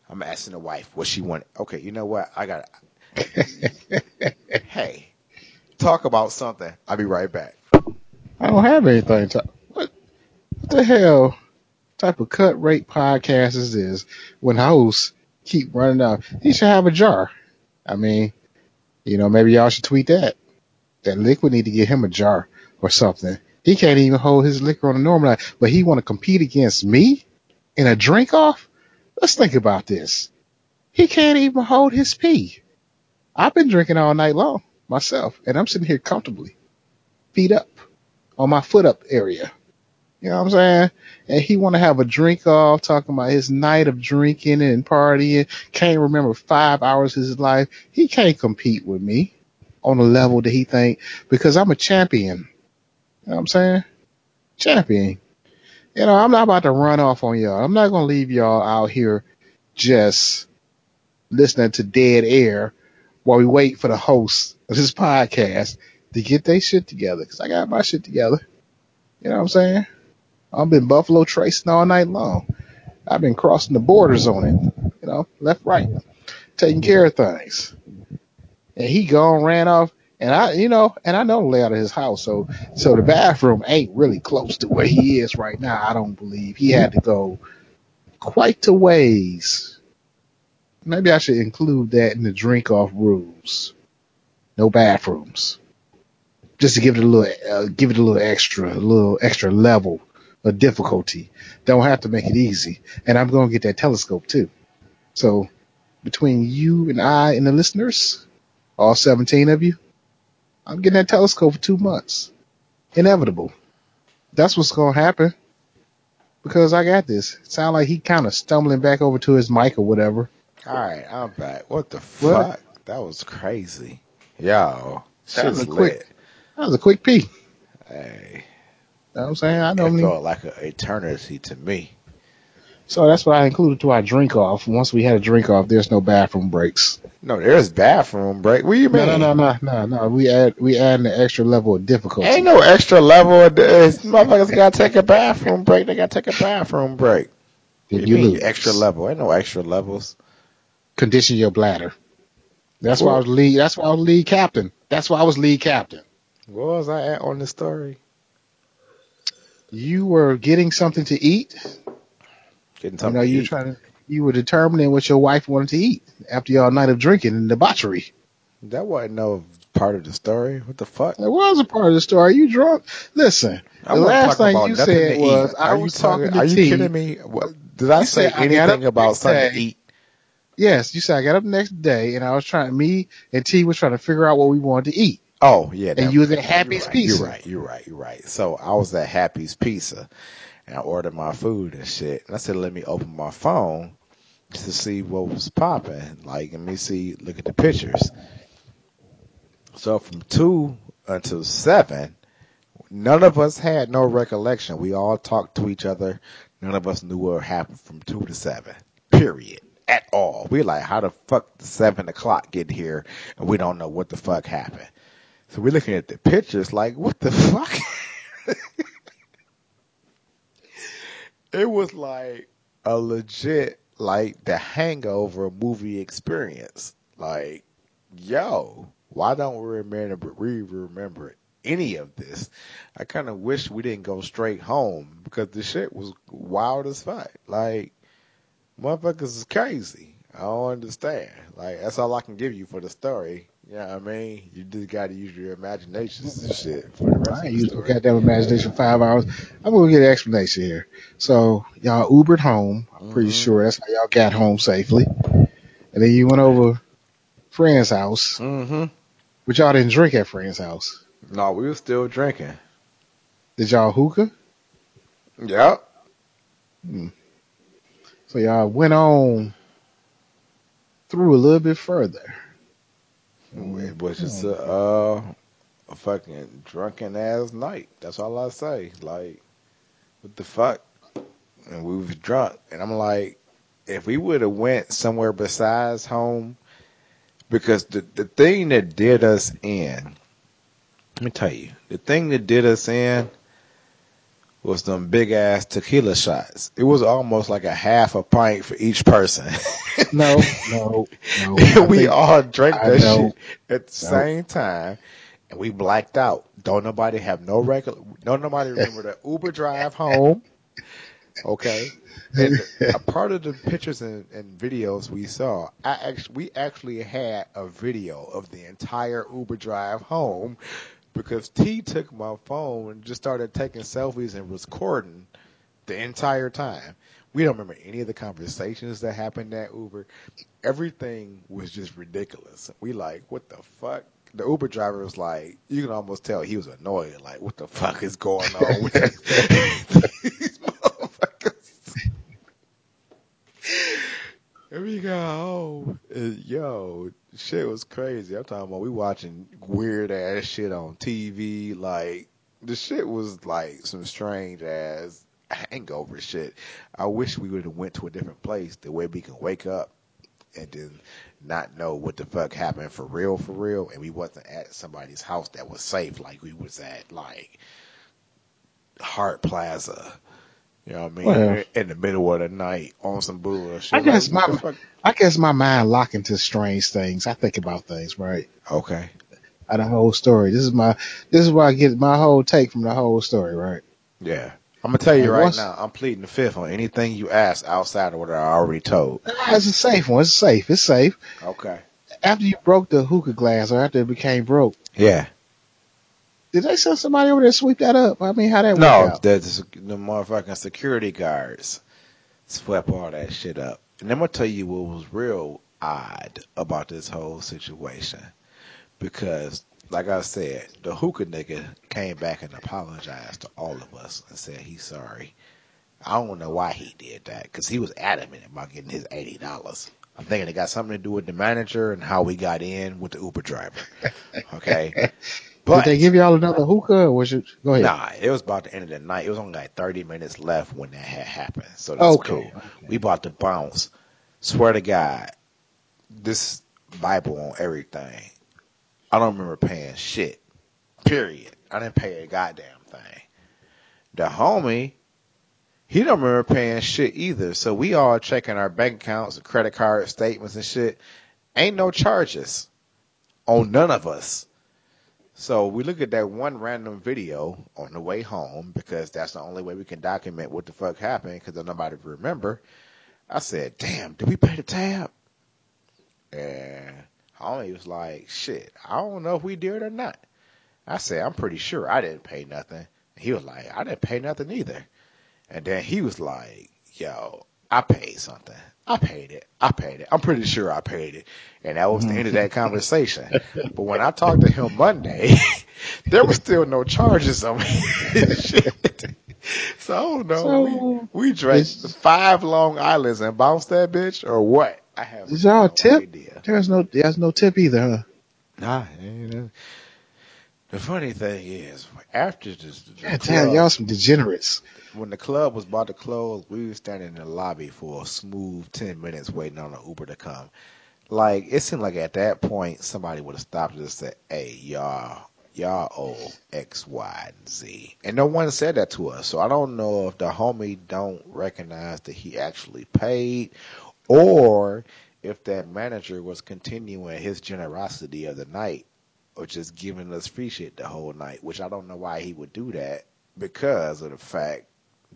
I'm asking the wife what she wanted. Okay, you know what? I got. (laughs) hey, talk about something. I'll be right back. I don't have anything to. What, what the hell type of cut rate podcast is this? When hosts keep running out, he should have a jar. I mean, you know, maybe y'all should tweet that. That liquid need to get him a jar or something. He can't even hold his liquor on a normal night, but he want to compete against me in a drink off. Let's think about this. He can't even hold his pee. I've been drinking all night long myself, and I'm sitting here comfortably, feet up on my foot up area. You know what I'm saying? And he want to have a drink off, talking about his night of drinking and partying. Can't remember five hours of his life. He can't compete with me on the level that he think because I'm a champion. You know what I'm saying? Champion. You know, I'm not about to run off on y'all. I'm not gonna leave y'all out here just listening to dead air while we wait for the host of this podcast to get their shit together. Cause I got my shit together. You know what I'm saying? I've been buffalo tracing all night long. I've been crossing the borders on it. You know, left, right, taking care of things. And he gone ran off. And I, you know, and I know the layout of his house. So, so the bathroom ain't really close to where he is right now. I don't believe he had to go quite a ways. Maybe I should include that in the drink off rules. No bathrooms. Just to give it a little, uh, give it a little extra, a little extra level of difficulty. Don't have to make it easy. And I'm going to get that telescope too. So between you and I and the listeners, all 17 of you, I'm getting that telescope for two months. Inevitable. That's what's going to happen. because I got this. It sounded like he kind of stumbling back over to his mic or whatever. All right, I'm back. What the What? fuck? That was crazy. Yo, That was a quick- That was a quick pee. Hey, You know what I'm saying? I it felt like an eternity to me. so that's what I included to our drink off. Once we had a drink off, there's no bathroom breaks. No, there's bathroom break. What do you mean? No, no, no, no, no. We add we add an extra level of difficulty. Ain't no extra level of this. Motherfuckers gotta take a bathroom break. They gotta take a bathroom break. Do you mean lose. extra level? Ain't no extra levels. Condition your bladder. That's why I was lead. That's why I was lead captain. That's why I was lead captain. Where was I at on the story? You were getting something to eat. Getting You something know, to you eat. trying to. You were determining what your wife wanted to eat after your night of drinking and debauchery. That wasn't no part of the story. What the fuck? That was a part of the story. You drunk? Listen, I the last thing you said was eat. I Are you was talking to Are you T. kidding me? What, did I You say anything about something to eat? Yes, you said I got up the next day and I was trying. Me and T was trying to figure out what we wanted to eat. Oh yeah, And you was at. Happy's right, Pizza. You're right. You're right. You're right. So I was at Happy's Pizza, and I ordered my food and shit. And I said, let me open my phone to see what was popping. Like, let me see, look at the pictures. So from two until seven, none of us had no recollection. We all talked to each other. None of us knew what happened from two to seven. Period. At all. We're like, how the fuck the seven o'clock get here and we don't know what the fuck happened. So we're looking at the pictures like, what the fuck? (laughs) it was like a legit, like the hangover movie experience. Like, yo, why don't we remember, we remember any of this? I kind of wish we didn't go straight home because the shit was wild as fuck. Like, motherfuckers is crazy. I don't understand. Like, that's all I can give you for the story. You know what I mean? You just gotta use your imaginations and shit for the rest I ain't the used my story. goddamn imagination for five hours. I'm gonna get an explanation here. So y'all Ubered home. I'm pretty Mhm. sure that's how y'all got home safely. And then you went over friend's house, Mm-hmm. but y'all didn't drink at friend's house. No, we were still drinking. Did y'all hookah? Yep. So y'all went on through a little bit further. It was just a, uh, a fucking drunken ass night. That's all I say. Like, what the fuck? And we was drunk, and I'm like, if we would have went somewhere besides home, because the the thing that did us in, let me tell you, the thing that did us in was them big ass tequila shots. It was almost like a half a pint for each person. (laughs) No, no, no. (laughs) We think- all drank that shit at the same time, and we blacked out. Don't nobody have no regular. Don't nobody (laughs) remember the Uber drive home. Okay, and a part of the pictures and, and videos we saw, I actually we actually had a video of the entire Uber drive home because T took my phone and just started taking selfies and recording the entire time. We don't remember any of the conversations that happened at Uber. Everything was just ridiculous. We like, what the fuck? The Uber driver was like, you can almost tell he was annoyed. Like, what the fuck is going on with these, (laughs) motherfuckers? And we go. and yo, shit was crazy. I'm talking about we watching weird ass shit on TV. Like the shit was like some strange ass hangover shit. I wish we would have went to a different place the way we can wake up and then not know what the fuck happened for real, for real. And we wasn't at somebody's house that was safe. Like we was at like Hart Plaza. You know what I mean? Well- in the middle of the night on some bullshit. I guess Like, my- fuck? I guess my mind lock into strange things. I think about things, right? Okay. Out of the whole story. This is my this is where I get my whole take from the whole story, right? Yeah. I'm gonna tell you And right once- now, I'm pleading the fifth on anything you ask outside of what I already told. Ah, It's a safe one. It's safe. It's safe. Okay. After you broke the hookah glass or after it became broke, Yeah. Did they send somebody over there to sweep that up? I mean, how that No, work out? the, the, the motherfucking security guards swept all that shit up. And I'm gonna tell you what was real odd about this whole situation. Because, like I said, the hookah nigga came back and apologized to all of us and said he's sorry. I don't know why he did that because he was adamant about getting his eighty dollars. I'm thinking it got something to do with the manager and how we got in with the Uber driver. (laughs) Okay, but Did they give y'all another hookah or was it? Go ahead. Nah, it was about the end of the night. It was only like 30 minutes left when that had happened. So that's Okay, cool. We bought the bounce. Swear to God, this Bible on everything. I don't remember paying shit. Period. I didn't pay a goddamn thing. The homie, he don't remember paying shit either. So we all checking our bank accounts, credit card statements and shit. Ain't no charges on none of us. So we look at that one random video on the way home because that's the only way we can document what the fuck happened because nobody remember. I said, damn, did we pay the tab? And homie was like, shit, I don't know if we did or not. I said, I'm pretty sure I didn't pay nothing. He was like, I didn't pay nothing either. And then he was like, yo, I paid something. I paid it. I paid it. I'm pretty sure I paid it. And that was the end of that conversation. But when I talked to him Monday, (laughs) there was still no charges on me. Shit. (laughs) So I don't know. So, we, we drank five Long Islands and bounced that bitch or what? I have Is y'all no tip? idea. There's no, there's no tip either, huh? Nah, the funny thing is, after this, the club- damn, y'all some degenerates. When the club was about to close, we were standing in the lobby for a smooth ten minutes waiting on an Uber to come. Like it seemed like at that point somebody would have stopped us and said, "Hey, y'all, y'all owe X, Y, and Z," and no one said that to us. So I don't know if the homie don't recognize that he actually paid, or if that manager was continuing his generosity of the night, or just giving us free shit the whole night. Which I don't know why he would do that because of the fact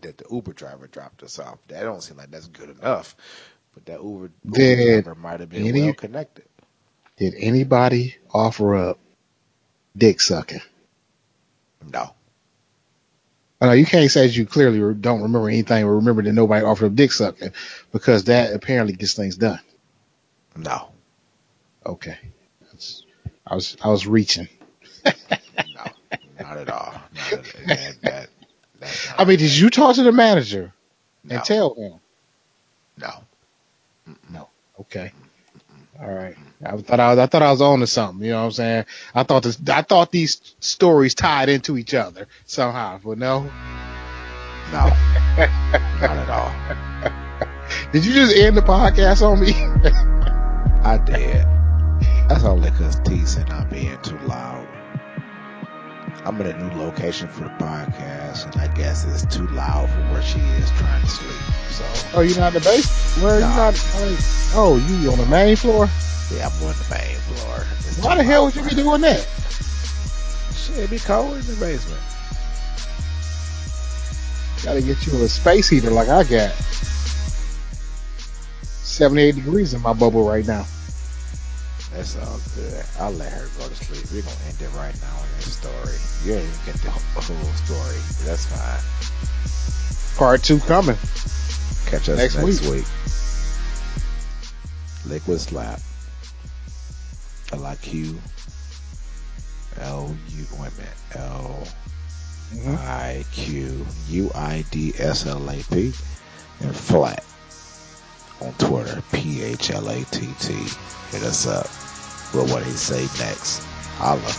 that the Uber driver dropped us off. That don't seem like that's good enough. But that Uber, Uber Did driver might have been any- well connected. Did anybody offer up dick sucking? No. Know you can't say that you clearly don't remember anything or remember that nobody offered up dick sucking because that apparently gets things done. No. Okay. That's, I was, I was reaching. No. not at all. Not at, that, that, I mean, did you talk to the manager no, and tell him? no. No. Okay. All right. I thought I was, I thought I was on to something. You know what I'm saying? I thought this, I thought these stories tied into each other somehow, but no. No. (laughs) not at all. Did you just end the podcast on me? (laughs) I did. That's only because T said I'm being too loud. I'm in a new location for the podcast, and I guess it's too loud for where she is trying to sleep. So, oh, you not in the base? Where are you not? like, Oh, you on the main floor? yeah, I'm on the main floor. It's Why the hell would you be doing that? Shit, it be cold in the basement. Gotta get you a space heater like I got. 78 degrees in my bubble right now. That's all good. I'll let her go to sleep. We're gonna end it right now in this story. You ain't even get the whole story. That's fine. Part two coming. Catch us Next next, week. week. Liquid slap. L I Q L U wait a. L I Q U I D S L A P and Phlatt on Twitter, P H L A T T. Hit us up with what he say next. Holla.